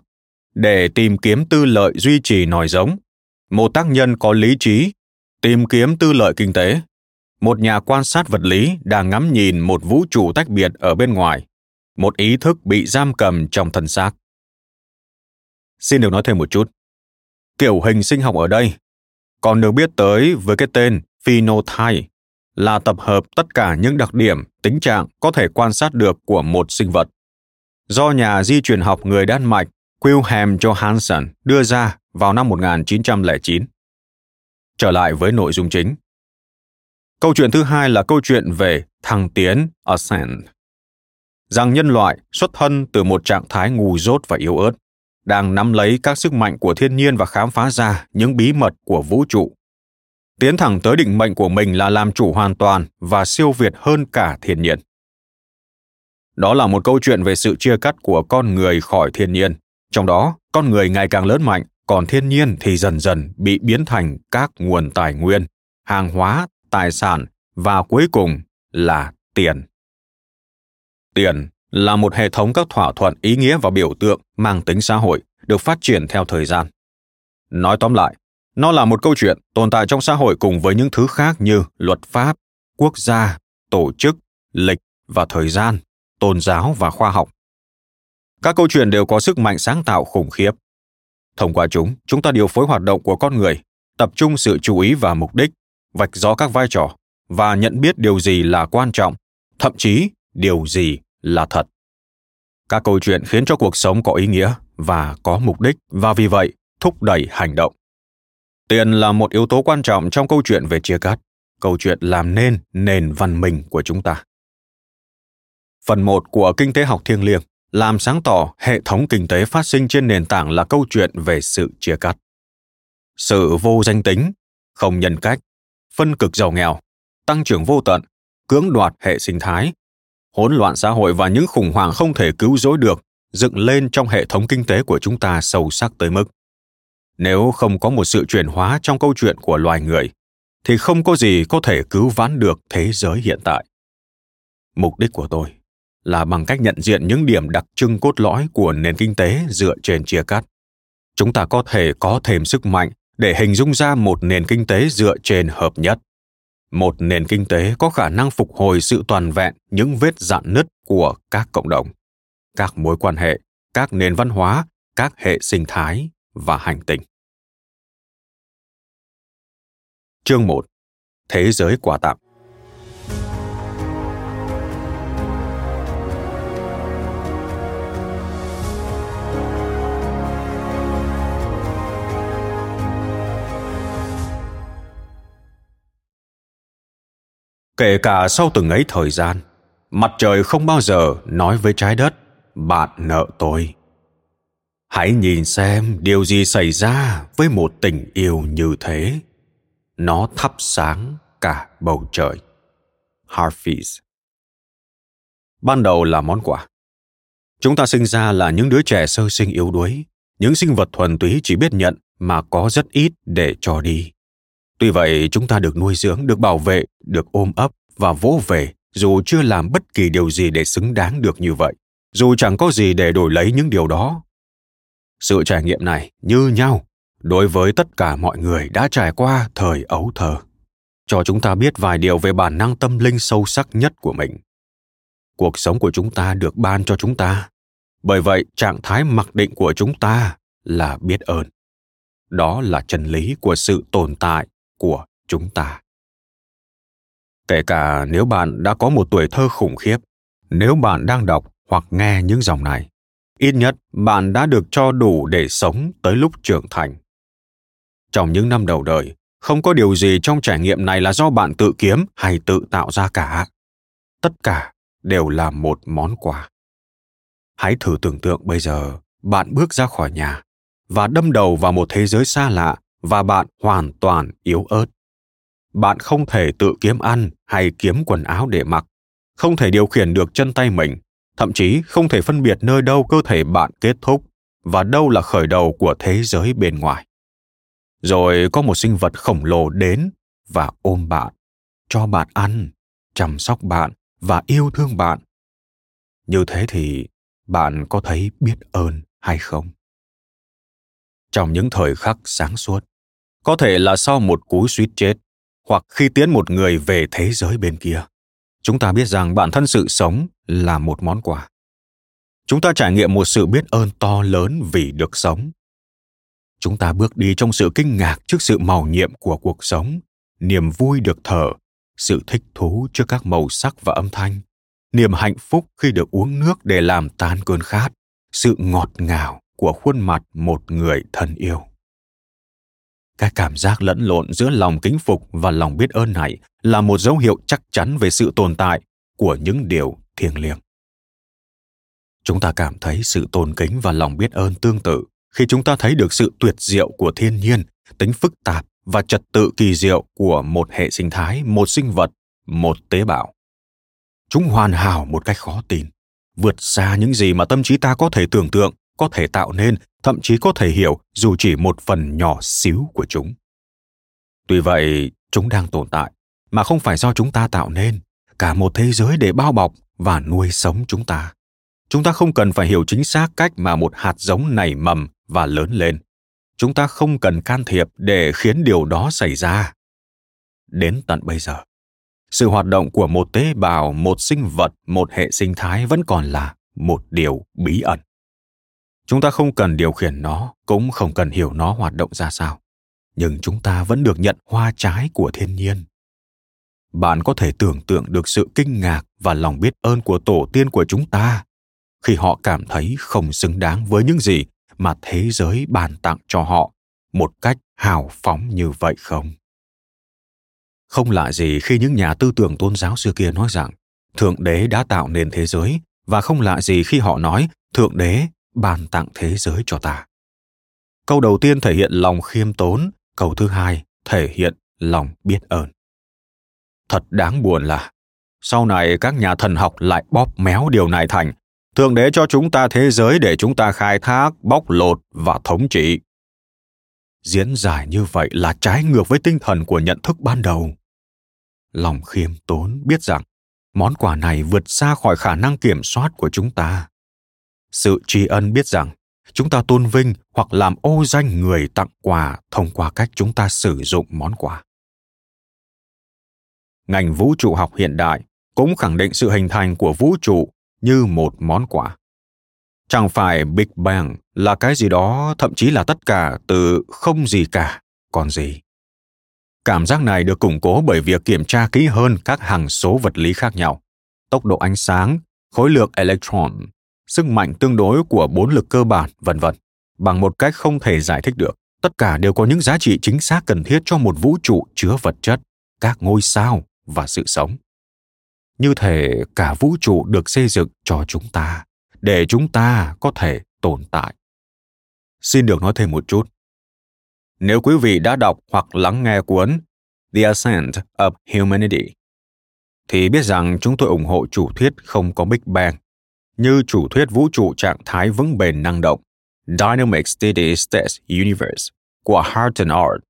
để tìm kiếm tư lợi duy trì nòi giống. Một tác nhân có lý trí, tìm kiếm tư lợi kinh tế. Một nhà quan sát vật lý đang ngắm nhìn một vũ trụ tách biệt ở bên ngoài. Một ý thức bị giam cầm trong thân xác. Xin được nói thêm một chút. Kiểu hình sinh học ở đây. Còn được biết tới với cái tên phenotype là tập hợp tất cả những đặc điểm, tính trạng có thể quan sát được của một sinh vật. Do nhà di truyền học người Đan Mạch Wilhelm Johansson đưa ra vào năm 1909. Trở lại với nội dung chính. Câu chuyện thứ hai là câu chuyện về thăng tiến Ascend, Rằng nhân loại xuất thân từ một trạng thái ngu dốt và yếu ớt, đang nắm lấy các sức mạnh của thiên nhiên và khám phá ra những bí mật của vũ trụ. Tiến thẳng tới định mệnh của mình là làm chủ hoàn toàn và siêu việt hơn cả thiên nhiên. Đó là một câu chuyện về sự chia cắt của con người khỏi thiên nhiên, trong đó, con người ngày càng lớn mạnh, còn thiên nhiên thì dần dần bị biến thành các nguồn tài nguyên, hàng hóa, tài sản và cuối cùng là tiền. Tiền là một hệ thống các thỏa thuận ý nghĩa và biểu tượng mang tính xã hội được phát triển theo thời gian. Nói tóm lại, nó là một câu chuyện tồn tại trong xã hội cùng với những thứ khác như luật pháp, quốc gia, tổ chức, lịch và thời gian, tôn giáo và khoa học. Các câu chuyện đều có sức mạnh sáng tạo khủng khiếp. Thông qua chúng, chúng ta điều phối hoạt động của con người, tập trung sự chú ý và mục đích, vạch rõ các vai trò và nhận biết điều gì là quan trọng, thậm chí điều gì là thật. Các câu chuyện khiến cho cuộc sống có ý nghĩa và có mục đích và vì vậy thúc đẩy hành động. tiền là một yếu tố quan trọng trong câu chuyện về chia cắt câu chuyện làm nên nền văn minh của chúng ta phần một của kinh tế học thiêng liêng làm sáng tỏ hệ thống kinh tế phát sinh trên nền tảng là câu chuyện về sự chia cắt. Sự vô danh tính, không nhân cách, phân cực giàu nghèo, tăng trưởng vô tận, cưỡng đoạt hệ sinh thái, hỗn loạn xã hội và những khủng hoảng không thể cứu rỗi được dựng lên trong hệ thống kinh tế của chúng ta sâu sắc tới mức. Nếu không có một sự chuyển hóa trong câu chuyện của loài người, thì không có gì có thể cứu vãn được thế giới hiện tại. Mục đích của tôi là bằng cách nhận diện những điểm đặc trưng cốt lõi của nền kinh tế dựa trên chia cắt. Chúng ta có thể có thêm sức mạnh để hình dung ra một nền kinh tế dựa trên hợp nhất. Một nền kinh tế có khả năng phục hồi sự toàn vẹn những vết dạn nứt của các cộng đồng, các mối quan hệ, các nền văn hóa, các hệ sinh thái và hành tinh. Chương 1 Thế giới quà tặng. Kể cả sau từng ấy thời gian, mặt trời không bao giờ nói với trái đất, bạn nợ tôi. Hãy nhìn xem điều gì xảy ra với một tình yêu như thế. Nó thắp sáng cả bầu trời. Harfies ban đầu là món quà. Chúng ta sinh ra là những đứa trẻ sơ sinh yếu đuối. Những sinh vật thuần túy chỉ biết nhận mà có rất ít để cho đi. Tuy vậy, chúng ta được nuôi dưỡng, được bảo vệ, được ôm ấp và vỗ về dù chưa làm bất kỳ điều gì để xứng đáng được như vậy, dù chẳng có gì để đổi lấy những điều đó. Sự trải nghiệm này như nhau đối với tất cả mọi người đã trải qua thời ấu thơ, cho chúng ta biết vài điều về bản năng tâm linh sâu sắc nhất của mình. Cuộc sống của chúng ta được ban cho chúng ta, bởi vậy trạng thái mặc định của chúng ta là biết ơn. Đó là chân lý của sự tồn tại của chúng ta. Kể cả nếu bạn đã có một tuổi thơ khủng khiếp, nếu bạn đang đọc hoặc nghe những dòng này, ít nhất bạn đã được cho đủ để sống tới lúc trưởng thành. Trong những năm đầu đời, không có điều gì trong trải nghiệm này là do bạn tự kiếm hay tự tạo ra cả. Tất cả đều là một món quà. Hãy thử tưởng tượng bây giờ bạn bước ra khỏi nhà và đâm đầu vào một thế giới xa lạ và bạn hoàn toàn yếu ớt. Bạn không thể tự kiếm ăn hay kiếm quần áo để mặc, không thể điều khiển được chân tay mình, thậm chí không thể phân biệt nơi đâu cơ thể bạn kết thúc và đâu là khởi đầu của thế giới bên ngoài. Rồi có một sinh vật khổng lồ đến và ôm bạn, cho bạn ăn, chăm sóc bạn và yêu thương bạn. Như thế thì bạn có thấy biết ơn hay không? Trong những thời khắc sáng suốt có thể là sau một cú suýt chết, hoặc khi tiến một người về thế giới bên kia. Chúng ta biết rằng bản thân sự sống là một món quà. Chúng ta trải nghiệm một sự biết ơn to lớn vì được sống. Chúng ta bước đi trong sự kinh ngạc trước sự màu nhiệm của cuộc sống, niềm vui được thở sự thích thú trước các màu sắc và âm thanh, niềm hạnh phúc khi được uống nước để làm tan cơn khát, sự ngọt ngào của khuôn mặt một người thân yêu cái cảm giác lẫn lộn giữa lòng kính phục và lòng biết ơn này là một dấu hiệu chắc chắn về sự tồn tại của những điều thiêng liêng. Chúng ta cảm thấy sự tôn kính và lòng biết ơn tương tự khi chúng ta thấy được sự tuyệt diệu của thiên nhiên, tính phức tạp và trật tự kỳ diệu của một hệ sinh thái, một sinh vật, một tế bào. Chúng hoàn hảo một cách khó tin, vượt xa những gì mà tâm trí ta có thể tưởng tượng có thể tạo nên, thậm chí có thể hiểu dù chỉ một phần nhỏ xíu của chúng. Tuy vậy, chúng đang tồn tại, mà không phải do chúng ta tạo nên. Cả một thế giới để bao bọc và nuôi sống chúng ta. Chúng ta không cần phải hiểu chính xác cách mà một hạt giống nảy mầm và lớn lên. Chúng ta không cần can thiệp để khiến điều đó xảy ra. Đến tận bây giờ, sự hoạt động của một tế bào, một sinh vật, một hệ sinh thái vẫn còn là một điều bí ẩn chúng ta không cần điều khiển nó, cũng không cần hiểu nó hoạt động ra sao. Nhưng chúng ta vẫn được nhận hoa trái của thiên nhiên. Bạn có thể tưởng tượng được sự kinh ngạc và lòng biết ơn của tổ tiên của chúng ta khi họ cảm thấy không xứng đáng với những gì mà thế giới bàn tặng cho họ một cách hào phóng như vậy không? Không lạ gì khi những nhà tư tưởng tôn giáo xưa kia nói rằng, thượng đế đã tạo nên thế giới. Và không lạ gì khi họ nói, thượng đế ban tặng thế giới cho ta. Câu đầu tiên thể hiện lòng khiêm tốn, câu thứ hai thể hiện lòng biết ơn. Thật đáng buồn là, sau này các nhà thần học lại bóp méo điều này thành, thượng đế cho chúng ta thế giới để chúng ta khai thác, bóc lột và thống trị. Diễn giải như vậy là trái ngược với tinh thần của nhận thức ban đầu. Lòng khiêm tốn biết rằng, món quà này vượt xa khỏi khả năng kiểm soát của chúng ta sự tri ân biết rằng chúng ta tôn vinh hoặc làm ô danh người tặng quà thông qua cách chúng ta sử dụng món quà. Ngành vũ trụ học hiện đại cũng khẳng định sự hình thành của vũ trụ như một món quà. Chẳng phải big bang là cái gì đó, thậm chí là tất cả từ không gì cả, còn gì? Cảm giác này được củng cố bởi việc kiểm tra kỹ hơn các hằng số vật lý khác nhau. Tốc độ ánh sáng, khối lượng electron sức mạnh tương đối của bốn lực cơ bản vân vân bằng một cách không thể giải thích được. Tất cả đều có những giá trị chính xác cần thiết cho một vũ trụ chứa vật chất các ngôi sao và sự sống. Như thể cả vũ trụ được xây dựng cho chúng ta để chúng ta có thể tồn tại. Xin được nói thêm một chút. Nếu quý vị đã đọc hoặc lắng nghe cuốn The Ascent of Humanity, thì biết rằng chúng tôi ủng hộ chủ thuyết không có Big Bang, như chủ thuyết vũ trụ trạng thái vững bền năng động Dynamic Steady State Universe của Harton Art,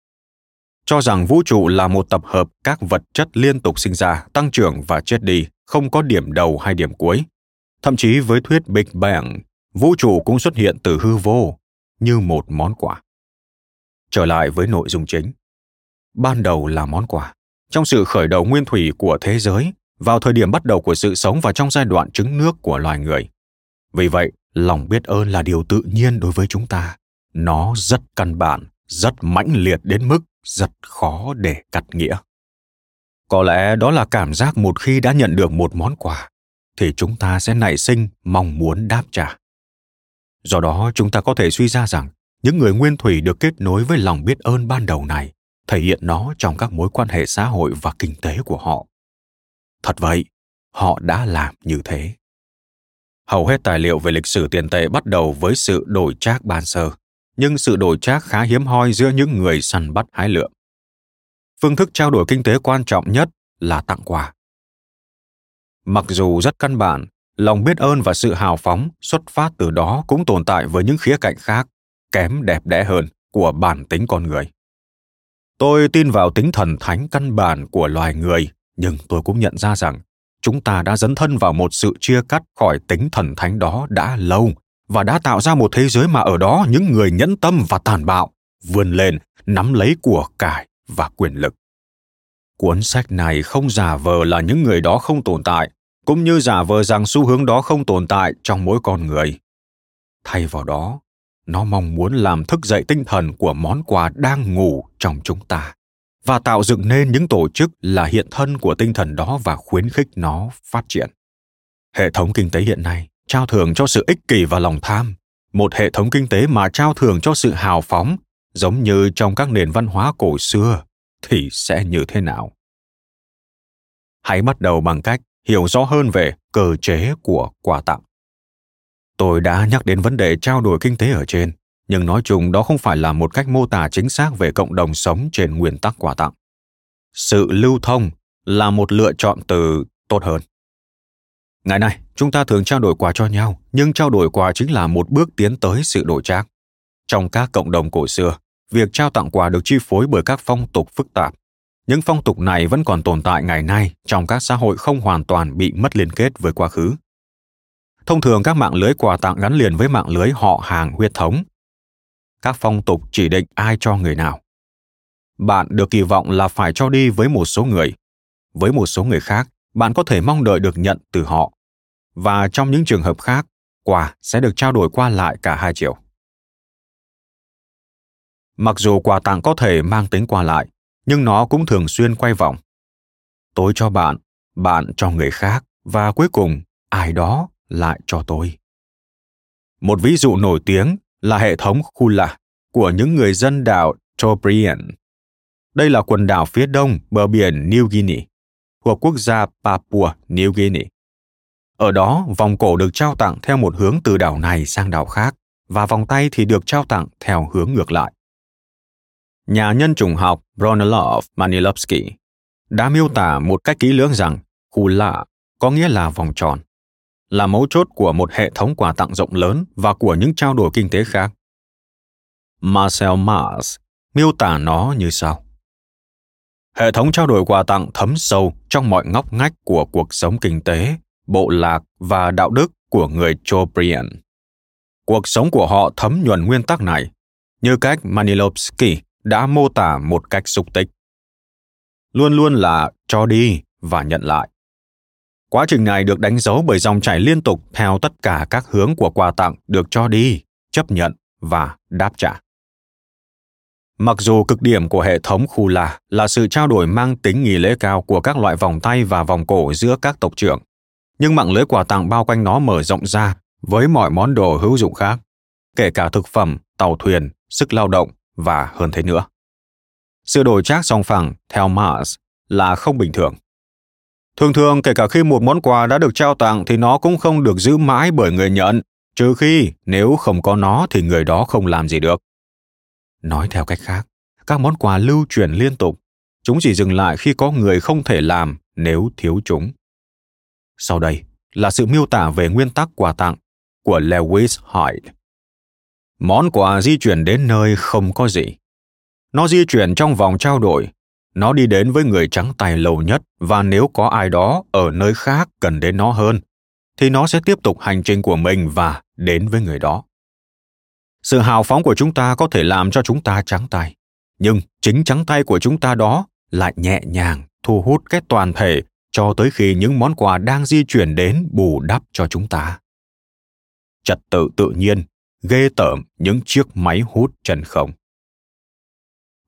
cho rằng vũ trụ là một tập hợp các vật chất liên tục sinh ra, tăng trưởng và chết đi, không có điểm đầu hay điểm cuối. Thậm chí với thuyết Big Bang, vũ trụ cũng xuất hiện từ hư vô, như một món quà. Trở lại với nội dung chính. Ban đầu là món quà. Trong sự khởi đầu nguyên thủy của thế giới vào thời điểm bắt đầu của sự sống và trong giai đoạn trứng nước của loài người. Vì vậy, lòng biết ơn là điều tự nhiên đối với chúng ta. Nó rất căn bản, rất mãnh liệt đến mức rất khó để cắt nghĩa. Có lẽ đó là cảm giác một khi đã nhận được một món quà, thì chúng ta sẽ nảy sinh mong muốn đáp trả. Do đó, chúng ta có thể suy ra rằng, những người nguyên thủy được kết nối với lòng biết ơn ban đầu này, thể hiện nó trong các mối quan hệ xã hội và kinh tế của họ thật vậy, họ đã làm như thế. Hầu hết tài liệu về lịch sử tiền tệ bắt đầu với sự đổi trác ban sơ, nhưng sự đổi trác khá hiếm hoi giữa những người săn bắt hái lượm. Phương thức trao đổi kinh tế quan trọng nhất là tặng quà. Mặc dù rất căn bản, lòng biết ơn và sự hào phóng xuất phát từ đó cũng tồn tại với những khía cạnh khác, kém đẹp đẽ hơn của bản tính con người. Tôi tin vào tính thần thánh căn bản của loài người nhưng tôi cũng nhận ra rằng, chúng ta đã dấn thân vào một sự chia cắt khỏi tính thần thánh đó đã lâu và đã tạo ra một thế giới mà ở đó những người nhẫn tâm và tàn bạo, vươn lên, nắm lấy của cải và quyền lực. Cuốn sách này không giả vờ là những người đó không tồn tại, cũng như giả vờ rằng xu hướng đó không tồn tại trong mỗi con người. Thay vào đó, nó mong muốn làm thức dậy tinh thần của món quà đang ngủ trong chúng ta và tạo dựng nên những tổ chức là hiện thân của tinh thần đó và khuyến khích nó phát triển. Hệ thống kinh tế hiện nay trao thưởng cho sự ích kỷ và lòng tham. Một hệ thống kinh tế mà trao thưởng cho sự hào phóng, giống như trong các nền văn hóa cổ xưa, thì sẽ như thế nào? Hãy bắt đầu bằng cách hiểu rõ hơn về cơ chế của quà tặng. Tôi đã nhắc đến vấn đề trao đổi kinh tế ở trên nhưng nói chung đó không phải là một cách mô tả chính xác về cộng đồng sống trên nguyên tắc quà tặng. Sự lưu thông là một lựa chọn từ tốt hơn. Ngày nay chúng ta thường trao đổi quà cho nhau, nhưng trao đổi quà chính là một bước tiến tới sự đổi trác. Trong các cộng đồng cổ xưa, việc trao tặng quà được chi phối bởi các phong tục phức tạp. Những phong tục này vẫn còn tồn tại ngày nay trong các xã hội không hoàn toàn bị mất liên kết với quá khứ. Thông thường các mạng lưới quà tặng gắn liền với mạng lưới họ hàng huyết thống các phong tục chỉ định ai cho người nào. Bạn được kỳ vọng là phải cho đi với một số người. Với một số người khác, bạn có thể mong đợi được nhận từ họ. Và trong những trường hợp khác, quà sẽ được trao đổi qua lại cả hai chiều. Mặc dù quà tặng có thể mang tính qua lại, nhưng nó cũng thường xuyên quay vòng. Tôi cho bạn bạn cho người khác, và cuối cùng, ai đó lại cho tôi. Một ví dụ nổi tiếng là hệ thống kula của những người dân đảo Trobriand. Đây là quần đảo phía đông bờ biển New Guinea, thuộc quốc gia Papua New Guinea. Ở đó, vòng cổ được trao tặng theo một hướng từ đảo này sang đảo khác, và vòng tay thì được trao tặng theo hướng ngược lại. Nhà nhân chủng học Bronislaw Manilovsky đã miêu tả một cách kỹ lưỡng rằng Kula có nghĩa là vòng tròn, là mấu chốt của một hệ thống quà tặng rộng lớn và của những trao đổi kinh tế khác. Marcel Mars miêu tả nó như sau. Hệ thống trao đổi quà tặng thấm sâu trong mọi ngóc ngách của cuộc sống kinh tế, bộ lạc và đạo đức của người Chobrian. Cuộc sống của họ thấm nhuần nguyên tắc này, như cách Manilovsky đã mô tả một cách xúc tích. Luôn luôn là cho đi và nhận lại. Quá trình này được đánh dấu bởi dòng chảy liên tục theo tất cả các hướng của quà tặng được cho đi, chấp nhận và đáp trả. Mặc dù cực điểm của hệ thống khu là là sự trao đổi mang tính nghi lễ cao của các loại vòng tay và vòng cổ giữa các tộc trưởng, nhưng mạng lưới quà tặng bao quanh nó mở rộng ra với mọi món đồ hữu dụng khác, kể cả thực phẩm, tàu thuyền, sức lao động và hơn thế nữa. Sự đổi trác song phẳng theo Mars là không bình thường. Thường thường kể cả khi một món quà đã được trao tặng thì nó cũng không được giữ mãi bởi người nhận, trừ khi nếu không có nó thì người đó không làm gì được. Nói theo cách khác, các món quà lưu truyền liên tục, chúng chỉ dừng lại khi có người không thể làm nếu thiếu chúng. Sau đây là sự miêu tả về nguyên tắc quà tặng của Lewis Hyde. Món quà di chuyển đến nơi không có gì. Nó di chuyển trong vòng trao đổi. Nó đi đến với người trắng tay lâu nhất và nếu có ai đó ở nơi khác cần đến nó hơn, thì nó sẽ tiếp tục hành trình của mình và đến với người đó. Sự hào phóng của chúng ta có thể làm cho chúng ta trắng tay, nhưng chính trắng tay của chúng ta đó lại nhẹ nhàng thu hút cái toàn thể cho tới khi những món quà đang di chuyển đến bù đắp cho chúng ta. Trật tự tự nhiên, ghê tởm những chiếc máy hút chân không.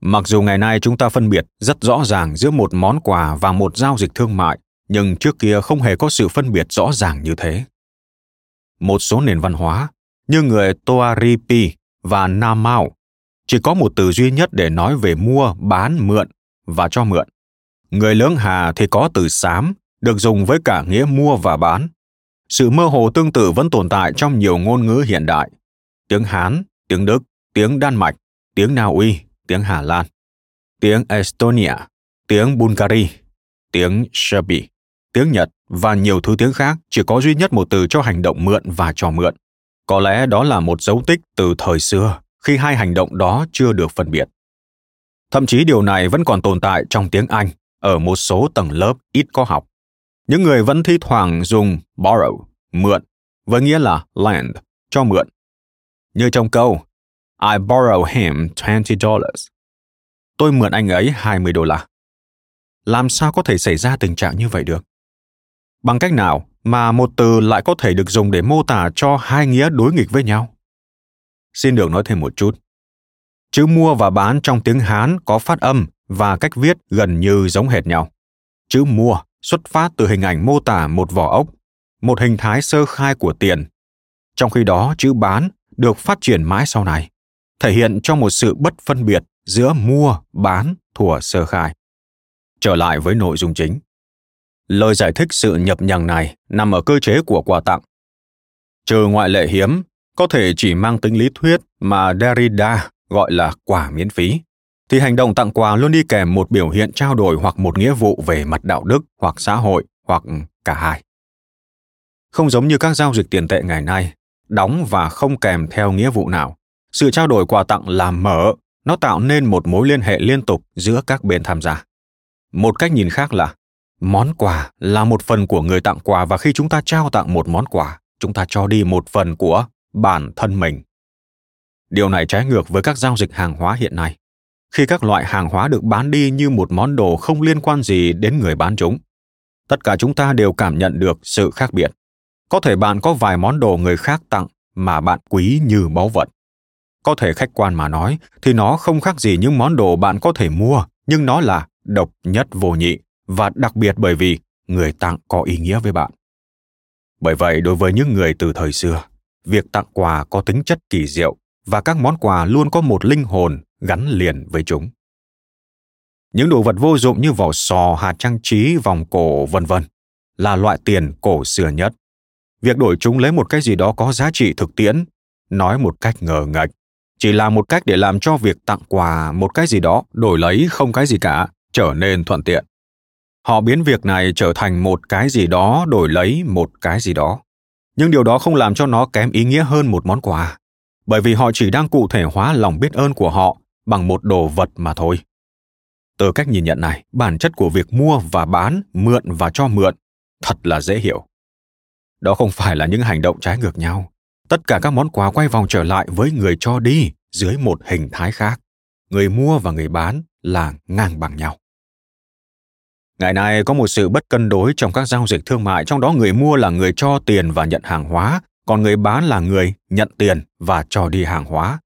Mặc dù ngày nay chúng ta phân biệt rất rõ ràng giữa một món quà và một giao dịch thương mại, nhưng trước kia không hề có sự phân biệt rõ ràng như thế. Một số nền văn hóa, như người Toaripi và Namao, chỉ có một từ duy nhất để nói về mua, bán, mượn và cho mượn. Người lưỡng Hà thì có từ sám, được dùng với cả nghĩa mua và bán. Sự mơ hồ tương tự vẫn tồn tại trong nhiều ngôn ngữ hiện đại. Tiếng Hán, tiếng Đức, tiếng Đan Mạch, tiếng Na Uy, tiếng Hà Lan, tiếng Estonia, tiếng Bulgaria, tiếng Serbia, tiếng Nhật và nhiều thứ tiếng khác chỉ có duy nhất một từ cho hành động mượn và cho mượn. Có lẽ đó là một dấu tích từ thời xưa, khi hai hành động đó chưa được phân biệt. Thậm chí điều này vẫn còn tồn tại trong tiếng Anh ở một số tầng lớp ít có học. Những người vẫn thi thoảng dùng borrow, mượn, với nghĩa là lend, cho mượn. Như trong câu I borrow him twenty dollars. Tôi mượn anh ấy 20 đô la. Làm sao có thể xảy ra tình trạng như vậy được? Bằng cách nào mà một từ lại có thể được dùng để mô tả cho hai nghĩa đối nghịch với nhau? Xin được nói thêm một chút. Chữ mua và bán trong tiếng Hán có phát âm và cách viết gần như giống hệt nhau. Chữ mua xuất phát từ hình ảnh mô tả một vỏ ốc, một hình thái sơ khai của tiền. Trong khi đó, chữ bán được phát triển mãi sau này, thể hiện cho một sự bất phân biệt giữa mua, bán, thủa sơ khai. Trở lại với nội dung chính. Lời giải thích sự nhập nhằng này nằm ở cơ chế của quà tặng. Trừ ngoại lệ hiếm, có thể chỉ mang tính lý thuyết mà Derrida gọi là quà miễn phí, thì hành động tặng quà luôn đi kèm một biểu hiện trao đổi hoặc một nghĩa vụ về mặt đạo đức hoặc xã hội hoặc cả hai. Không giống như các giao dịch tiền tệ ngày nay, đóng và không kèm theo nghĩa vụ nào, sự trao đổi quà tặng là mở, nó tạo nên một mối liên hệ liên tục giữa các bên tham gia. Một cách nhìn khác là món quà là một phần của người tặng quà và khi chúng ta trao tặng một món quà chúng ta cho đi một phần của bản thân mình. Điều này trái ngược với các giao dịch hàng hóa hiện nay. Khi các loại hàng hóa được bán đi như một món đồ không liên quan gì đến người bán chúng tất cả chúng ta đều cảm nhận được sự khác biệt. Có thể bạn có vài món đồ người khác tặng mà bạn quý như báu vật có thể khách quan mà nói thì nó không khác gì những món đồ bạn có thể mua nhưng nó là độc nhất vô nhị và đặc biệt bởi vì người tặng có ý nghĩa với bạn. Bởi vậy, đối với những người từ thời xưa, việc tặng quà có tính chất kỳ diệu và các món quà luôn có một linh hồn gắn liền với chúng. Những đồ vật vô dụng như vỏ sò, hạt trang trí, vòng cổ, vân vân là loại tiền cổ xưa nhất. Việc đổi chúng lấy một cái gì đó có giá trị thực tiễn, nói một cách ngờ ngạch, chỉ là một cách để làm cho việc tặng quà một cái gì đó đổi lấy không cái gì cả trở nên thuận tiện. Họ biến việc này trở thành một cái gì đó đổi lấy một cái gì đó. Nhưng điều đó không làm cho nó kém ý nghĩa hơn một món quà, bởi vì họ chỉ đang cụ thể hóa lòng biết ơn của họ bằng một đồ vật mà thôi. Từ cách nhìn nhận này, bản chất của việc mua và bán, mượn và cho mượn thật là dễ hiểu. Đó không phải là những hành động trái ngược nhau. Tất cả các món quà quay vòng trở lại với người cho đi dưới một hình thái khác. Người mua và người bán là ngang bằng nhau. Ngày nay có một sự bất cân đối trong các giao dịch thương mại, trong đó người mua là người cho tiền và nhận hàng hóa, còn người bán là người nhận tiền và cho đi hàng hóa.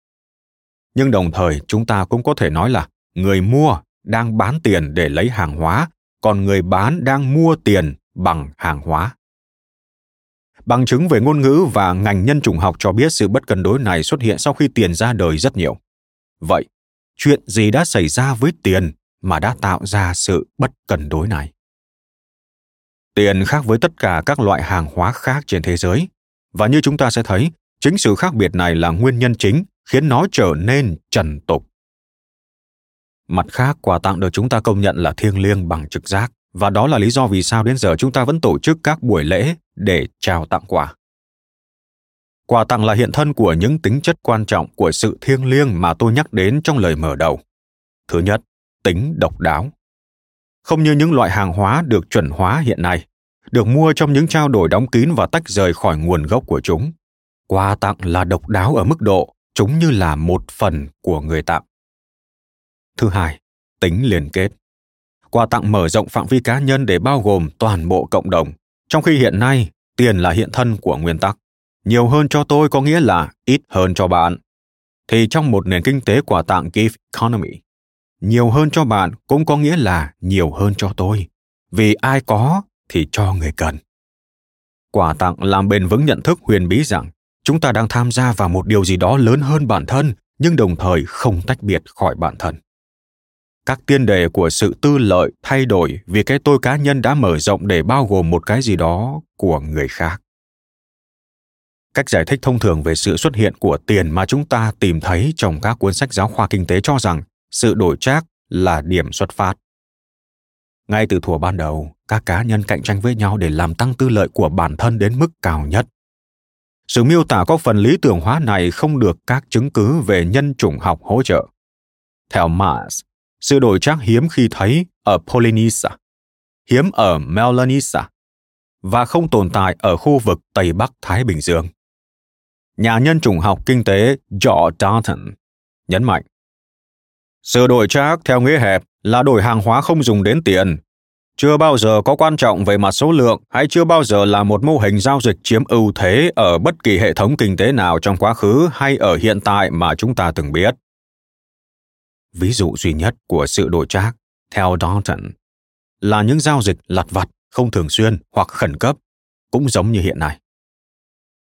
Nhưng đồng thời chúng ta cũng có thể nói là người mua đang bán tiền để lấy hàng hóa, còn người bán đang mua tiền bằng hàng hóa. Bằng chứng về ngôn ngữ và ngành nhân chủng học cho biết sự bất cân đối này xuất hiện sau khi tiền ra đời rất nhiều. Vậy, chuyện gì đã xảy ra với tiền mà đã tạo ra sự bất cân đối này? Tiền khác với tất cả các loại hàng hóa khác trên thế giới, và như chúng ta sẽ thấy, chính sự khác biệt này là nguyên nhân chính khiến nó trở nên trần tục. Mặt khác, quà tặng được chúng ta công nhận là thiêng liêng bằng trực giác, và đó là lý do vì sao đến giờ chúng ta vẫn tổ chức các buổi lễ để trao tặng quà. Quà tặng là hiện thân của những tính chất quan trọng của sự thiêng liêng mà tôi nhắc đến trong lời mở đầu. Thứ nhất, tính độc đáo. Không như những loại hàng hóa được chuẩn hóa hiện nay, được mua trong những trao đổi đóng kín và tách rời khỏi nguồn gốc của chúng. Quà tặng là độc đáo ở mức độ chúng như là một phần của người tặng. Thứ hai, tính liên kết. Quà tặng mở rộng phạm vi cá nhân để bao gồm toàn bộ cộng đồng, trong khi hiện nay tiền là hiện thân của nguyên tắc. Nhiều hơn cho tôi có nghĩa là ít hơn cho bạn. Thì trong một nền kinh tế quà tặng (gift economy, nhiều hơn cho bạn cũng có nghĩa là nhiều hơn cho tôi. Vì ai có thì cho người cần. Quà tặng làm bền vững nhận thức huyền bí rằng chúng ta đang tham gia vào một điều gì đó lớn hơn bản thân nhưng đồng thời không tách biệt khỏi bản thân các tiên đề của sự tư lợi thay đổi vì cái tôi cá nhân đã mở rộng để bao gồm một cái gì đó của người khác. Cách giải thích thông thường về sự xuất hiện của tiền mà chúng ta tìm thấy trong các cuốn sách giáo khoa kinh tế cho rằng sự đổi trác là điểm xuất phát. Ngay từ thuở ban đầu các cá nhân cạnh tranh với nhau để làm tăng tư lợi của bản thân đến mức cao nhất. Sự miêu tả có phần lý tưởng hóa này không được các chứng cứ về nhân chủng học hỗ trợ. Theo Marx, sự đổi trác hiếm khi thấy ở Polynesia, hiếm ở Melanesia và không tồn tại ở khu vực Tây Bắc Thái Bình Dương. Nhà nhân chủng học kinh tế George Dalton nhấn mạnh sự đổi trác theo nghĩa hẹp là đổi hàng hóa không dùng đến tiền chưa bao giờ có quan trọng về mặt số lượng hay chưa bao giờ là một mô hình giao dịch chiếm ưu thế ở bất kỳ hệ thống kinh tế nào trong quá khứ hay ở hiện tại mà chúng ta từng biết ví dụ duy nhất của sự đổi trác, theo Dalton, là những giao dịch lặt vặt, không thường xuyên hoặc khẩn cấp, cũng giống như hiện nay.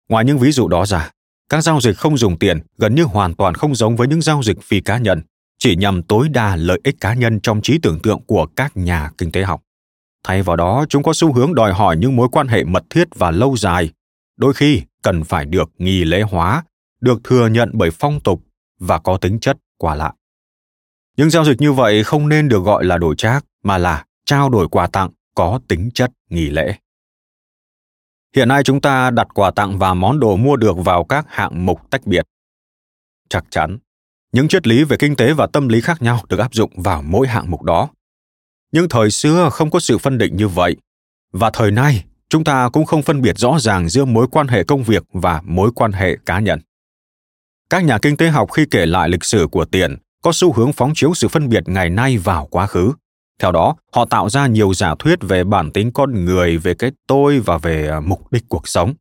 Ngoài những ví dụ đó ra, các giao dịch không dùng tiền gần như hoàn toàn không giống với những giao dịch phi cá nhân, chỉ nhằm tối đa lợi ích cá nhân trong trí tưởng tượng của các nhà kinh tế học. Thay vào đó, chúng có xu hướng đòi hỏi những mối quan hệ mật thiết và lâu dài, đôi khi cần phải được nghi lễ hóa, được thừa nhận bởi phong tục và có tính chất quả lại những giao dịch như vậy không nên được gọi là đổi trác, mà là trao đổi quà tặng có tính chất nghỉ lễ. Hiện nay chúng ta đặt quà tặng và món đồ mua được vào các hạng mục tách biệt. Chắc chắn, những triết lý về kinh tế và tâm lý khác nhau được áp dụng vào mỗi hạng mục đó. Nhưng thời xưa không có sự phân định như vậy, và thời nay chúng ta cũng không phân biệt rõ ràng giữa mối quan hệ công việc và mối quan hệ cá nhân. Các nhà kinh tế học khi kể lại lịch sử của tiền có xu hướng phóng chiếu sự phân biệt ngày nay vào quá khứ. Theo đó, họ tạo ra nhiều giả thuyết về bản tính con người, về cái tôi và về à, mục đích cuộc sống.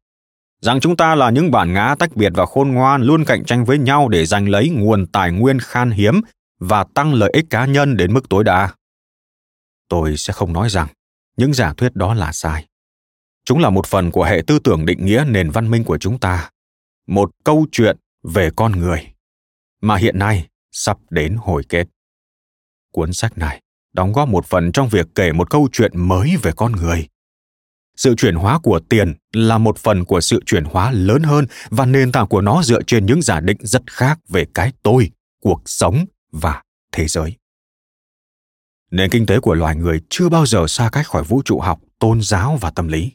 Rằng chúng ta là những bản ngã tách biệt và khôn ngoan, luôn cạnh tranh với nhau để giành lấy nguồn tài nguyên khan hiếm và tăng lợi ích cá nhân đến mức tối đa. Tôi sẽ không nói rằng những giả thuyết đó là sai. Chúng là một phần của hệ tư tưởng định nghĩa nền văn minh của chúng ta. Một câu chuyện về con người. Mà hiện nay sắp đến hồi kết. Cuốn sách này đóng góp một phần trong việc kể một câu chuyện mới về con người. Sự chuyển hóa của tiền là một phần của sự chuyển hóa lớn hơn và nền tảng của nó dựa trên những giả định rất khác về cái tôi, cuộc sống và thế giới. Nền kinh tế của loài người chưa bao giờ xa cách khỏi vũ trụ học, tôn giáo và tâm lý.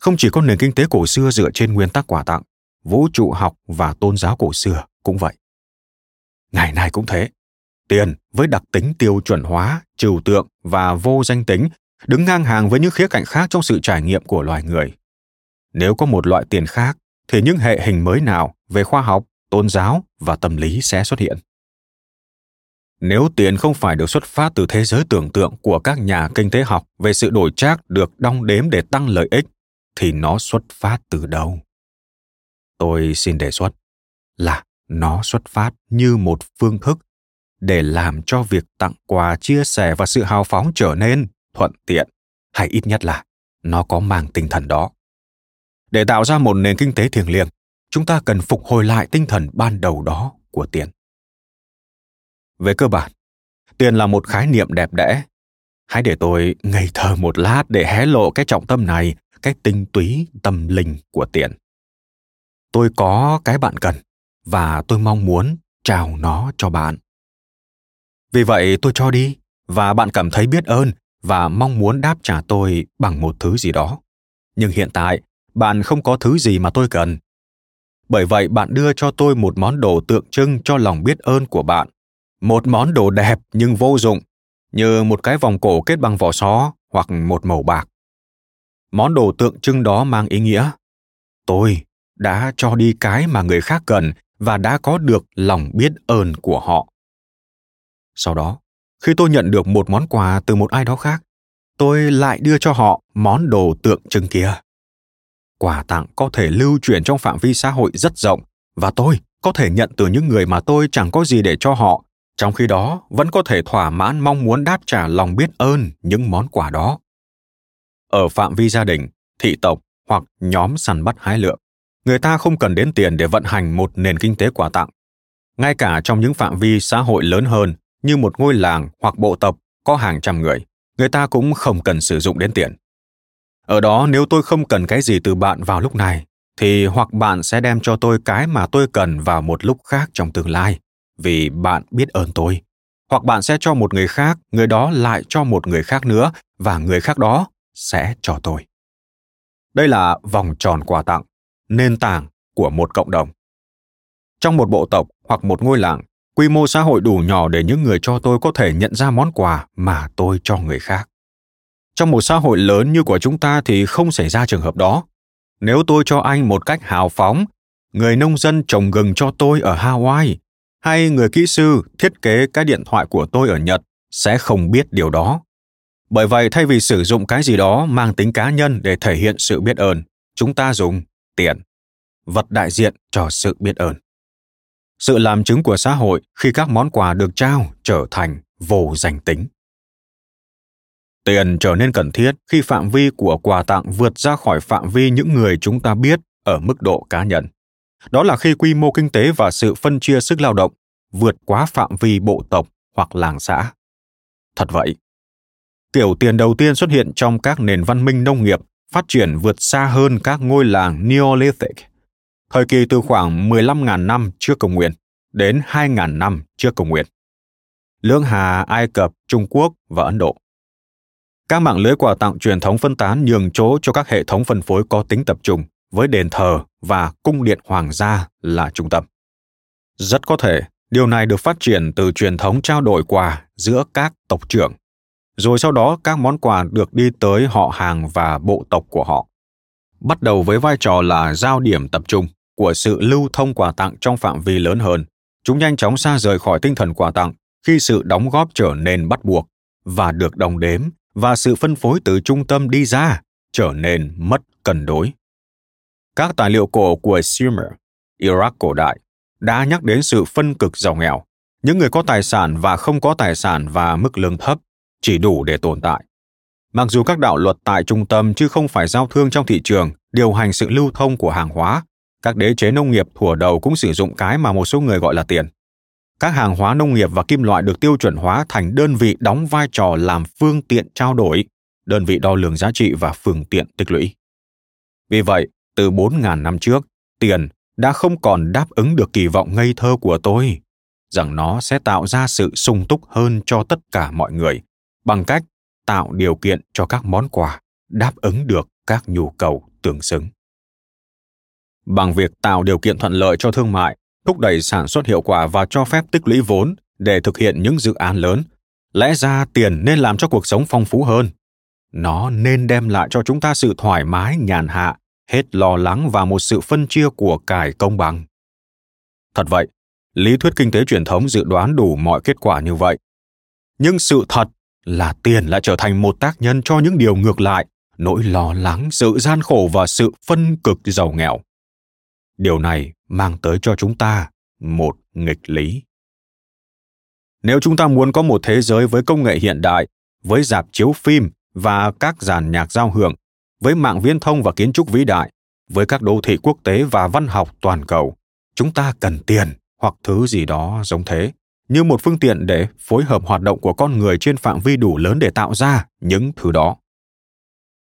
Không chỉ có nền kinh tế cổ xưa dựa trên nguyên tắc quà tặng, vũ trụ học và tôn giáo cổ xưa cũng vậy. Ngày nay cũng thế. Tiền với đặc tính tiêu chuẩn hóa, trừu tượng và vô danh tính đứng ngang hàng với những khía cạnh khác trong sự trải nghiệm của loài người. Nếu có một loại tiền khác, thì những hệ hình mới nào về khoa học, tôn giáo và tâm lý sẽ xuất hiện. Nếu tiền không phải được xuất phát từ thế giới tưởng tượng của các nhà kinh tế học về sự đổi trác được đong đếm để tăng lợi ích, thì nó xuất phát từ đâu? Tôi xin đề xuất là nó xuất phát như một phương thức để làm cho việc tặng quà, chia sẻ và sự hào phóng trở nên thuận tiện, hay ít nhất là nó có mang tinh thần đó. Để tạo ra một nền kinh tế thiêng liêng, chúng ta cần phục hồi lại tinh thần ban đầu đó của tiền. Về cơ bản, tiền là một khái niệm đẹp đẽ. Hãy để tôi ngây thơ một lát để hé lộ cái trọng tâm này, cái tinh túy tâm linh của tiền. Tôi có cái bạn cần và tôi mong muốn trao nó cho bạn. Vì vậy tôi cho đi, và bạn cảm thấy biết ơn và mong muốn đáp trả tôi bằng một thứ gì đó. Nhưng hiện tại, bạn không có thứ gì mà tôi cần. Bởi vậy bạn đưa cho tôi một món đồ tượng trưng cho lòng biết ơn của bạn. Một món đồ đẹp nhưng vô dụng, như một cái vòng cổ kết bằng vỏ só hoặc một màu bạc. Món đồ tượng trưng đó mang ý nghĩa, tôi đã cho đi cái mà người khác cần và đã có được lòng biết ơn của họ. Sau đó, khi tôi nhận được một món quà từ một ai đó khác, tôi lại đưa cho họ món đồ tượng trưng kia. Quà tặng có thể lưu truyền trong phạm vi xã hội rất rộng, và tôi có thể nhận từ những người mà tôi chẳng có gì để cho họ, trong khi đó vẫn có thể thỏa mãn mong muốn đáp trả lòng biết ơn những món quà đó. Ở phạm vi gia đình, thị tộc hoặc nhóm săn bắt hái lượm người ta không cần đến tiền để vận hành một nền kinh tế quà tặng. Ngay cả trong những phạm vi xã hội lớn hơn, như một ngôi làng hoặc bộ tộc có hàng trăm người người ta cũng không cần sử dụng đến tiền. Ở đó, nếu tôi không cần cái gì từ bạn vào lúc này, thì hoặc bạn sẽ đem cho tôi cái mà tôi cần vào một lúc khác trong tương lai, vì bạn biết ơn tôi. Hoặc bạn sẽ cho một người khác, người đó lại cho một người khác nữa, và người khác đó sẽ cho tôi. Đây là vòng tròn quà tặng nền tảng của một cộng đồng. Trong một bộ tộc hoặc một ngôi làng, quy mô xã hội đủ nhỏ để những người cho tôi có thể nhận ra món quà mà tôi cho người khác. Trong một xã hội lớn như của chúng ta thì không xảy ra trường hợp đó. Nếu tôi cho anh một cách hào phóng, người nông dân trồng gừng cho tôi ở hawaii hay người kỹ sư thiết kế cái điện thoại của tôi ở nhật sẽ không biết điều đó. Bởi vậy thay vì sử dụng cái gì đó mang tính cá nhân để thể hiện sự biết ơn, chúng ta dùng tiền, vật đại diện cho sự biết ơn. Sự làm chứng của xã hội khi các món quà được trao trở thành vô danh tính. Tiền trở nên cần thiết khi phạm vi của quà tặng vượt ra khỏi phạm vi những người chúng ta biết ở mức độ cá nhân. Đó là khi quy mô kinh tế và sự phân chia sức lao động vượt quá phạm vi bộ tộc hoặc làng xã. Thật vậy, kiểu tiền đầu tiên xuất hiện trong các nền văn minh nông nghiệp phát triển vượt xa hơn các ngôi làng Neolithic, thời kỳ từ khoảng 15.000 năm trước công nguyên đến 2.000 năm trước công nguyên. Lưỡng Hà, Ai Cập, Trung Quốc và Ấn Độ. Các mạng lưới quà tặng truyền thống phân tán nhường chỗ cho các hệ thống phân phối có tính tập trung với đền thờ và cung điện hoàng gia là trung tâm. Rất có thể điều này được phát triển từ truyền thống trao đổi quà giữa các tộc trưởng rồi sau đó các món quà được đi tới họ hàng và bộ tộc của họ. Bắt đầu với vai trò là giao điểm tập trung của sự lưu thông quà tặng trong phạm vi lớn hơn, chúng nhanh chóng xa rời khỏi tinh thần quà tặng khi sự đóng góp trở nên bắt buộc và được đồng đếm và sự phân phối từ trung tâm đi ra trở nên mất cân đối. Các tài liệu cổ của Sumer, Iraq cổ đại, đã nhắc đến sự phân cực giàu nghèo, những người có tài sản và không có tài sản và mức lương thấp chỉ đủ để tồn tại. Mặc dù các đạo luật tại trung tâm chứ không phải giao thương trong thị trường điều hành sự lưu thông của hàng hóa, các đế chế nông nghiệp thủa đầu cũng sử dụng cái mà một số người gọi là tiền. các hàng hóa nông nghiệp và kim loại được tiêu chuẩn hóa thành đơn vị đóng vai trò làm phương tiện trao đổi, đơn vị đo lường giá trị và phương tiện tích lũy. Vì vậy, từ 4.000 năm trước, tiền đã không còn đáp ứng được kỳ vọng ngây thơ của tôi, rằng nó sẽ tạo ra sự sung túc hơn cho tất cả mọi người, bằng cách tạo điều kiện cho các món quà đáp ứng được các nhu cầu tương xứng. Bằng việc tạo điều kiện thuận lợi cho thương mại, thúc đẩy sản xuất hiệu quả và cho phép tích lũy vốn để thực hiện những dự án lớn, lẽ ra tiền nên làm cho cuộc sống phong phú hơn. Nó nên đem lại cho chúng ta sự thoải mái, nhàn hạ, hết lo lắng và một sự phân chia của cải công bằng. Thật vậy, lý thuyết kinh tế truyền thống dự đoán đủ mọi kết quả như vậy. Nhưng sự thật là tiền lại trở thành một tác nhân cho những điều ngược lại, nỗi lo lắng, sự gian khổ và sự phân cực giàu nghèo. Điều này mang tới cho chúng ta một nghịch lý. Nếu chúng ta muốn có một thế giới với công nghệ hiện đại, với dạp chiếu phim và các dàn nhạc giao hưởng, với mạng viễn thông và kiến trúc vĩ đại, với các đô thị quốc tế và văn học toàn cầu, chúng ta cần tiền hoặc thứ gì đó giống thế như một phương tiện để phối hợp hoạt động của con người trên phạm vi đủ lớn để tạo ra những thứ đó.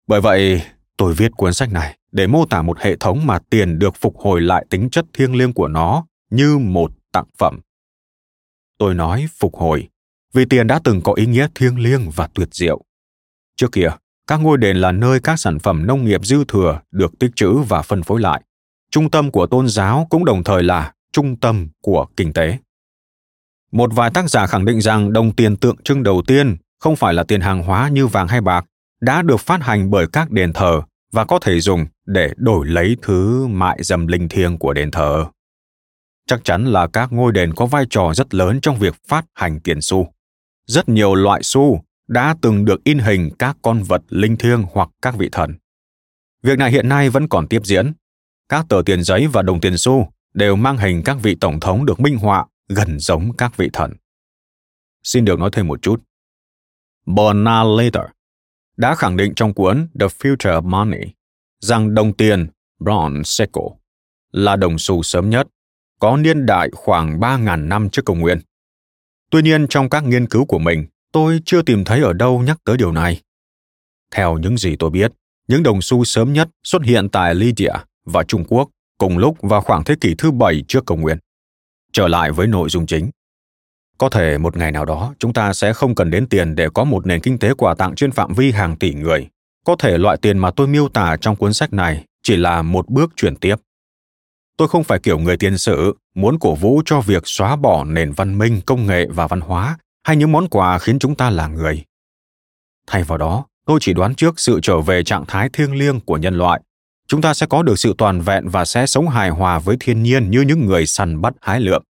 Bởi vậy, tôi viết cuốn sách này để mô tả một hệ thống mà tiền được phục hồi lại tính chất thiêng liêng của nó như một tặng phẩm. Tôi nói phục hồi, vì tiền đã từng có ý nghĩa thiêng liêng và tuyệt diệu. Trước kia, các ngôi đền là nơi các sản phẩm nông nghiệp dư thừa được tích trữ và phân phối lại. Trung tâm của tôn giáo cũng đồng thời là trung tâm của kinh tế một vài tác giả khẳng định rằng đồng tiền tượng trưng đầu tiên không phải là tiền hàng hóa như vàng hay bạc đã được phát hành bởi các đền thờ và có thể dùng để đổi lấy thứ mại dâm linh thiêng của đền thờ. Chắc chắn là các ngôi đền có vai trò rất lớn trong việc phát hành tiền xu. Rất nhiều loại xu đã từng được in hình các con vật linh thiêng hoặc các vị thần. Việc này hiện nay vẫn còn tiếp diễn. Các tờ tiền giấy và đồng tiền xu đều mang hình các vị tổng thống được minh họa gần giống các vị thần. Xin được nói thêm một chút. Bernard Later đã khẳng định trong cuốn The Future of Money rằng đồng tiền bronze shekel là đồng xu sớm nhất, có niên đại khoảng 3.000 năm trước công nguyên. Tuy nhiên trong các nghiên cứu của mình, tôi chưa tìm thấy ở đâu nhắc tới điều này. Theo những gì tôi biết, những đồng xu sớm nhất xuất hiện tại Lydia và Trung Quốc cùng lúc vào khoảng thế kỷ thứ bảy trước công nguyên. Trở lại với nội dung chính. Có thể một ngày nào đó chúng ta sẽ không cần đến tiền để có một nền kinh tế quà tặng trên phạm vi hàng tỷ người. Có thể loại tiền mà tôi miêu tả trong cuốn sách này chỉ là một bước chuyển tiếp. Tôi không phải kiểu người tiền sử muốn cổ vũ cho việc xóa bỏ nền văn minh, công nghệ và văn hóa hay những món quà khiến chúng ta là người. Thay vào đó, tôi chỉ đoán trước sự trở về trạng thái thiêng liêng của nhân loại chúng ta sẽ có được sự toàn vẹn và sẽ sống hài hòa với thiên nhiên như những người săn bắt hái lượm,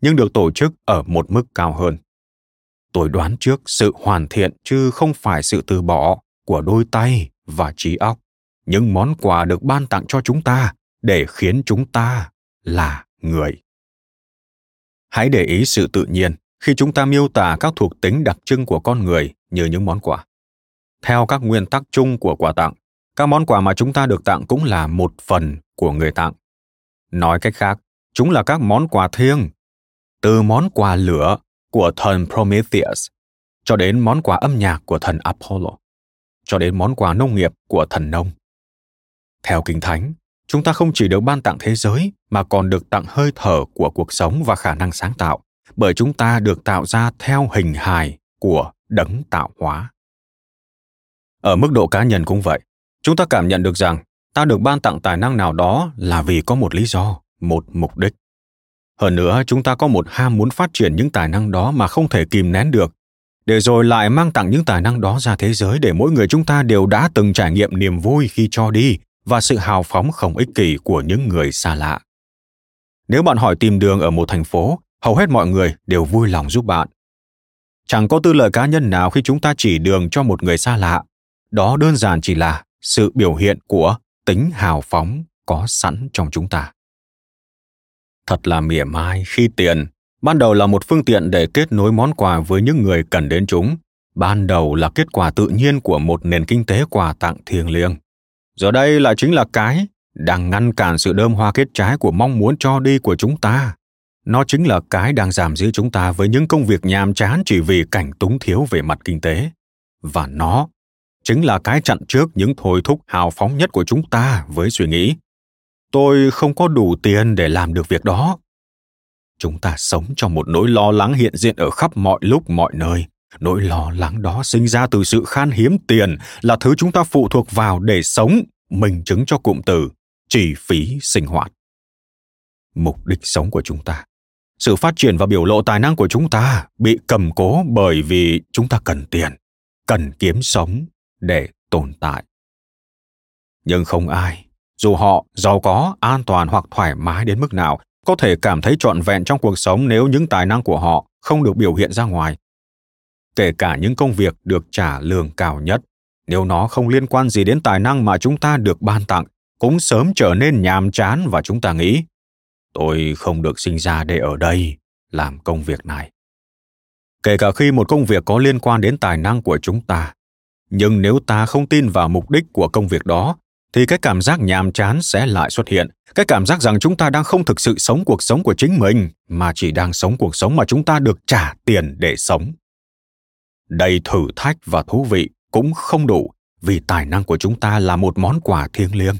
nhưng được tổ chức ở một mức cao hơn. Tôi đoán trước sự hoàn thiện chứ không phải sự từ bỏ của đôi tay và trí óc, những món quà được ban tặng cho chúng ta để khiến chúng ta là người. Hãy để ý sự tự nhiên khi chúng ta miêu tả các thuộc tính đặc trưng của con người như những món quà. Theo các nguyên tắc chung của quà tặng, các món quà mà chúng ta được tặng cũng là một phần của người tặng. Nói cách khác, chúng là các món quà thiêng, từ món quà lửa của thần prometheus cho đến món quà âm nhạc của thần apollo, cho đến món quà nông nghiệp của thần nông. Theo kinh thánh, chúng ta không chỉ được ban tặng thế giới mà còn được tặng hơi thở của cuộc sống và khả năng sáng tạo, bởi chúng ta được tạo ra theo hình hài của đấng tạo hóa. Ở mức độ cá nhân cũng vậy chúng ta cảm nhận được rằng ta được ban tặng tài năng nào đó là vì có một lý do, một mục đích. Hơn nữa, chúng ta có một ham muốn phát triển những tài năng đó mà không thể kìm nén được. Để rồi lại mang tặng những tài năng đó ra thế giới để mỗi người chúng ta đều đã từng trải nghiệm niềm vui khi cho đi và sự hào phóng không ích kỷ của những người xa lạ. Nếu bạn hỏi tìm đường ở một thành phố, hầu hết mọi người đều vui lòng giúp bạn. Chẳng có tư lợi cá nhân nào khi chúng ta chỉ đường cho một người xa lạ. Đó đơn giản chỉ là sự biểu hiện của tính hào phóng có sẵn trong chúng ta. Thật là mỉa mai khi tiền ban đầu là một phương tiện để kết nối món quà với những người cần đến chúng. Ban đầu là kết quả tự nhiên của một nền kinh tế quà tặng thiêng liêng. Giờ đây lại chính là cái đang ngăn cản sự đơm hoa kết trái của mong muốn cho đi của chúng ta. Nó chính là cái đang giảm giữ chúng ta với những công việc nhàm chán chỉ vì cảnh túng thiếu về mặt kinh tế. Và nó chính là cái chặn trước những thôi thúc hào phóng nhất của chúng ta với suy nghĩ. Tôi không có đủ tiền để làm được việc đó. Chúng ta sống trong một nỗi lo lắng hiện diện ở khắp mọi lúc, mọi nơi. Nỗi lo lắng đó sinh ra từ sự khan hiếm tiền là thứ chúng ta phụ thuộc vào để sống, minh chứng cho cụm từ chi phí sinh hoạt. Mục đích sống của chúng ta, sự phát triển và biểu lộ tài năng của chúng ta bị cầm cố bởi vì chúng ta cần tiền, cần kiếm sống để tồn tại. Nhưng không ai, dù họ giàu có, an toàn hoặc thoải mái đến mức nào, có thể cảm thấy trọn vẹn trong cuộc sống nếu những tài năng của họ không được biểu hiện ra ngoài. Kể cả những công việc được trả lương cao nhất, nếu nó không liên quan gì đến tài năng mà chúng ta được ban tặng, cũng sớm trở nên nhàm chán và chúng ta nghĩ, tôi không được sinh ra để ở đây làm công việc này. Kể cả khi một công việc có liên quan đến tài năng của chúng ta nhưng nếu ta không tin vào mục đích của công việc đó, thì cái cảm giác nhàm chán sẽ lại xuất hiện. Cái cảm giác rằng chúng ta đang không thực sự sống cuộc sống của chính mình, mà chỉ đang sống cuộc sống mà chúng ta được trả tiền để sống. Đầy thử thách và thú vị cũng không đủ, vì tài năng của chúng ta là một món quà thiêng liêng,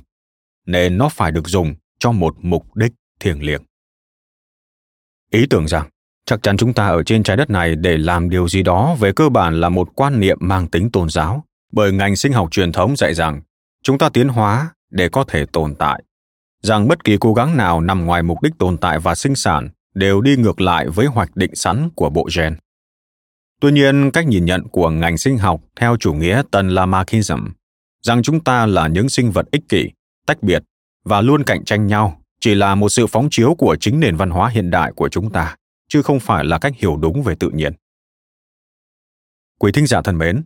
nên nó phải được dùng cho một mục đích thiêng liêng. Ý tưởng rằng chắc chắn chúng ta ở trên trái đất này để làm điều gì đó về cơ bản là một quan niệm mang tính tôn giáo, bởi ngành sinh học truyền thống dạy rằng chúng ta tiến hóa để có thể tồn tại. Rằng bất kỳ cố gắng nào nằm ngoài mục đích tồn tại và sinh sản đều đi ngược lại với hoạch định sẵn của bộ gen. Tuy nhiên, cách nhìn nhận của ngành sinh học theo chủ nghĩa tân lamarckism, rằng chúng ta là những sinh vật ích kỷ, tách biệt và luôn cạnh tranh nhau, chỉ là một sự phóng chiếu của chính nền văn hóa hiện đại của chúng ta chứ không phải là cách hiểu đúng về tự nhiên quý thính giả thân mến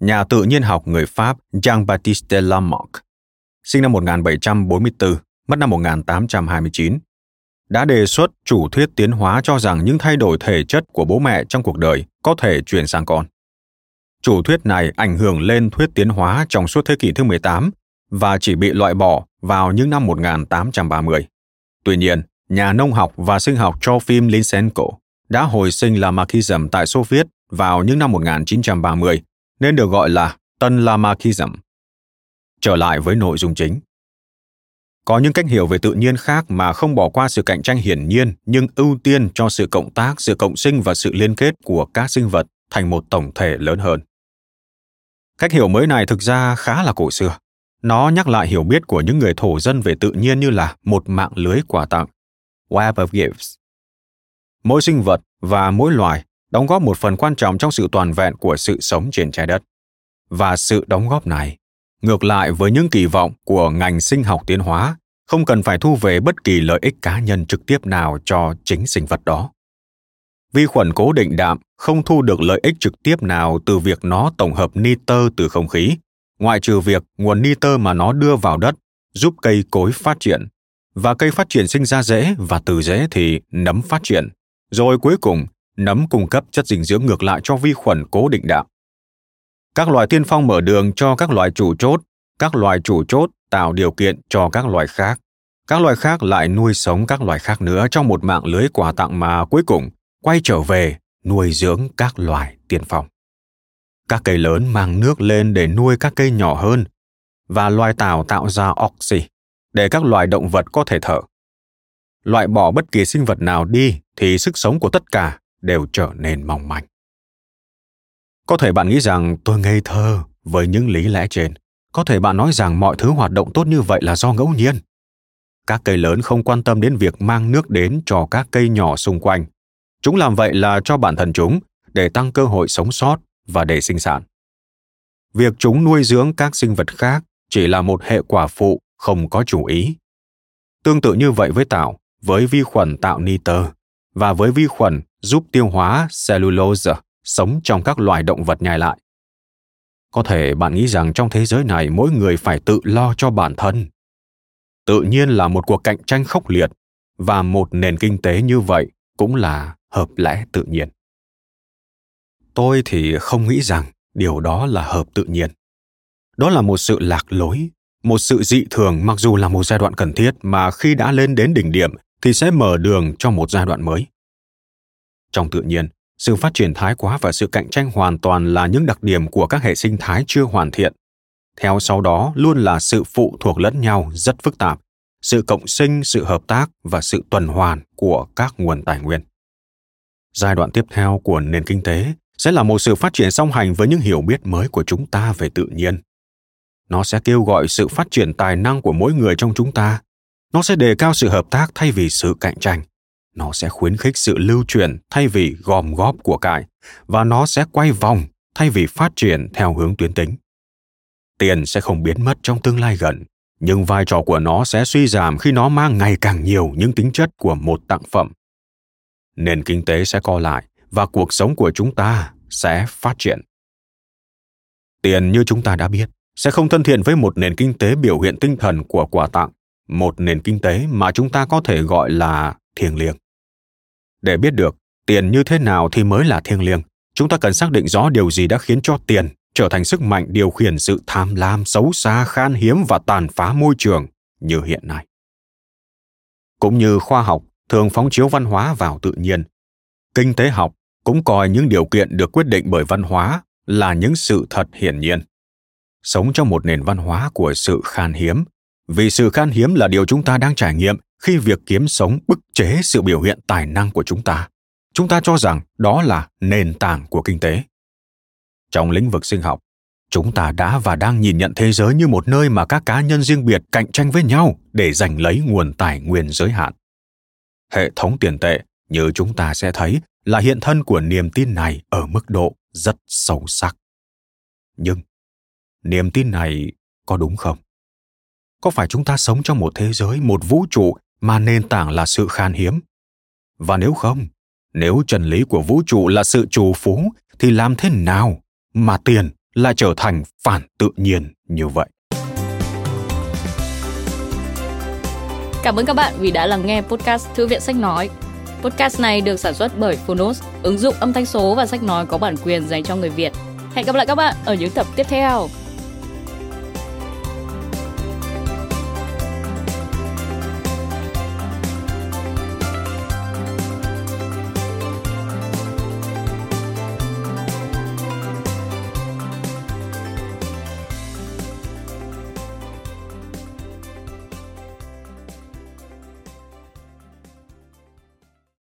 nhà tự nhiên học người Pháp Jean-Baptiste Lamarck, sinh năm 1744, mất năm 1829, đã đề xuất chủ thuyết tiến hóa cho rằng những thay đổi thể chất của bố mẹ trong cuộc đời có thể truyền sang con. Chủ thuyết này ảnh hưởng lên thuyết tiến hóa trong suốt thế kỷ thứ 18 và chỉ bị loại bỏ vào những năm 1830. Tuy nhiên, nhà nông học và sinh học cho phim Lysenko đã hồi sinh Lamarckism tại Xô Viết vào những năm 1930 nên được gọi là Tân Lamarckism. Trở lại với nội dung chính. Có những cách hiểu về tự nhiên khác mà không bỏ qua sự cạnh tranh hiển nhiên nhưng ưu tiên cho sự cộng tác, sự cộng sinh và sự liên kết của các sinh vật thành một tổng thể lớn hơn. Cách hiểu mới này thực ra khá là cổ xưa. Nó nhắc lại hiểu biết của những người thổ dân về tự nhiên như là một mạng lưới quà tặng, web of gifts. Mỗi sinh vật và mỗi loài đóng góp một phần quan trọng trong sự toàn vẹn của sự sống trên trái đất. Và sự đóng góp này, ngược lại với những kỳ vọng của ngành sinh học tiến hóa, không cần phải thu về bất kỳ lợi ích cá nhân trực tiếp nào cho chính sinh vật đó. Vi khuẩn cố định đạm không thu được lợi ích trực tiếp nào từ việc nó tổng hợp nitơ từ không khí, ngoại trừ việc nguồn nitơ mà nó đưa vào đất giúp cây cối phát triển và cây phát triển sinh ra rễ và từ rễ thì nấm phát triển. Rồi cuối cùng, nấm cung cấp chất dinh dưỡng ngược lại cho vi khuẩn cố định đạm. Các loài tiên phong mở đường cho các loài chủ chốt, các loài chủ chốt tạo điều kiện cho các loài khác. Các loài khác lại nuôi sống các loài khác nữa trong một mạng lưới quà tặng mà cuối cùng quay trở về nuôi dưỡng các loài tiên phong. Các cây lớn mang nước lên để nuôi các cây nhỏ hơn và loài tảo tạo ra oxy để các loài động vật có thể thở. Loại bỏ bất kỳ sinh vật nào đi thì sức sống của tất cả đều trở nên mong manh. Có thể bạn nghĩ rằng, tôi ngây thơ với những lý lẽ trên. Có thể bạn nói rằng, mọi thứ hoạt động tốt như vậy là do ngẫu nhiên. Các cây lớn không quan tâm đến việc mang nước đến cho các cây nhỏ xung quanh. Chúng làm vậy là cho bản thân chúng để tăng cơ hội sống sót và để sinh sản. Việc chúng nuôi dưỡng các sinh vật khác chỉ là một hệ quả phụ không có chủ ý. Tương tự như vậy với tạo, với vi khuẩn tạo nitơ và với vi khuẩn giúp tiêu hóa cellulose sống trong các loài động vật nhai lại. Có thể bạn nghĩ rằng trong thế giới này mỗi người phải tự lo cho bản thân. Tự nhiên là một cuộc cạnh tranh khốc liệt và một nền kinh tế như vậy cũng là hợp lẽ tự nhiên. Tôi thì không nghĩ rằng điều đó là hợp tự nhiên. Đó là một sự lạc lối, một sự dị thường mặc dù là một giai đoạn cần thiết mà khi đã lên đến đỉnh điểm thì sẽ mở đường cho một giai đoạn mới. Trong tự nhiên, sự phát triển thái quá và sự cạnh tranh hoàn toàn là những đặc điểm của các hệ sinh thái chưa hoàn thiện. Theo sau đó luôn là sự phụ thuộc lẫn nhau rất phức tạp, sự cộng sinh, sự hợp tác và sự tuần hoàn của các nguồn tài nguyên. Giai đoạn tiếp theo của nền kinh tế sẽ là một sự phát triển song hành với những hiểu biết mới của chúng ta về tự nhiên. Nó sẽ kêu gọi sự phát triển tài năng của mỗi người trong chúng ta. Nó sẽ đề cao sự hợp tác thay vì sự cạnh tranh. Nó sẽ khuyến khích sự lưu truyền thay vì gom góp của cải. Và nó sẽ quay vòng thay vì phát triển theo hướng tuyến tính. Tiền sẽ không biến mất trong tương lai gần, nhưng vai trò của nó sẽ suy giảm khi nó mang ngày càng nhiều những tính chất của một tặng phẩm. Nền kinh tế sẽ co lại và cuộc sống của chúng ta sẽ phát triển. Tiền như chúng ta đã biết sẽ không thân thiện với một nền kinh tế biểu hiện tinh thần của quà tặng một nền kinh tế mà chúng ta có thể gọi là thiêng liêng. Để biết được tiền như thế nào thì mới là thiêng liêng, chúng ta cần xác định rõ điều gì đã khiến cho tiền trở thành sức mạnh điều khiển sự tham lam, xấu xa, khan hiếm và tàn phá môi trường như hiện nay. Cũng như khoa học, thường phóng chiếu văn hóa vào tự nhiên, kinh tế học cũng coi những điều kiện được quyết định bởi văn hóa là những sự thật hiển nhiên sống trong một nền văn hóa của sự khan hiếm. Vì sự khan hiếm là điều chúng ta đang trải nghiệm khi việc kiếm sống bức chế sự biểu hiện tài năng của chúng ta. Chúng ta cho rằng đó là nền tảng của kinh tế. Trong lĩnh vực sinh học, chúng ta đã và đang nhìn nhận thế giới như một nơi mà các cá nhân riêng biệt cạnh tranh với nhau để giành lấy nguồn tài nguyên giới hạn. Hệ thống tiền tệ, như chúng ta sẽ thấy, là hiện thân của niềm tin này ở mức độ rất sâu sắc. Nhưng niềm tin này có đúng không có phải chúng ta sống trong một thế giới một vũ trụ mà nền tảng là sự khan hiếm và nếu không nếu chân lý của vũ trụ là sự trù phú thì làm thế nào mà tiền lại trở thành phản tự nhiên như vậy Cảm ơn các bạn vì đã lắng nghe podcast Thư viện Sách Nói. Podcast này được sản xuất bởi Phonos, ứng dụng âm thanh số và sách nói có bản quyền dành cho người Việt. Hẹn gặp lại các bạn ở những tập tiếp theo.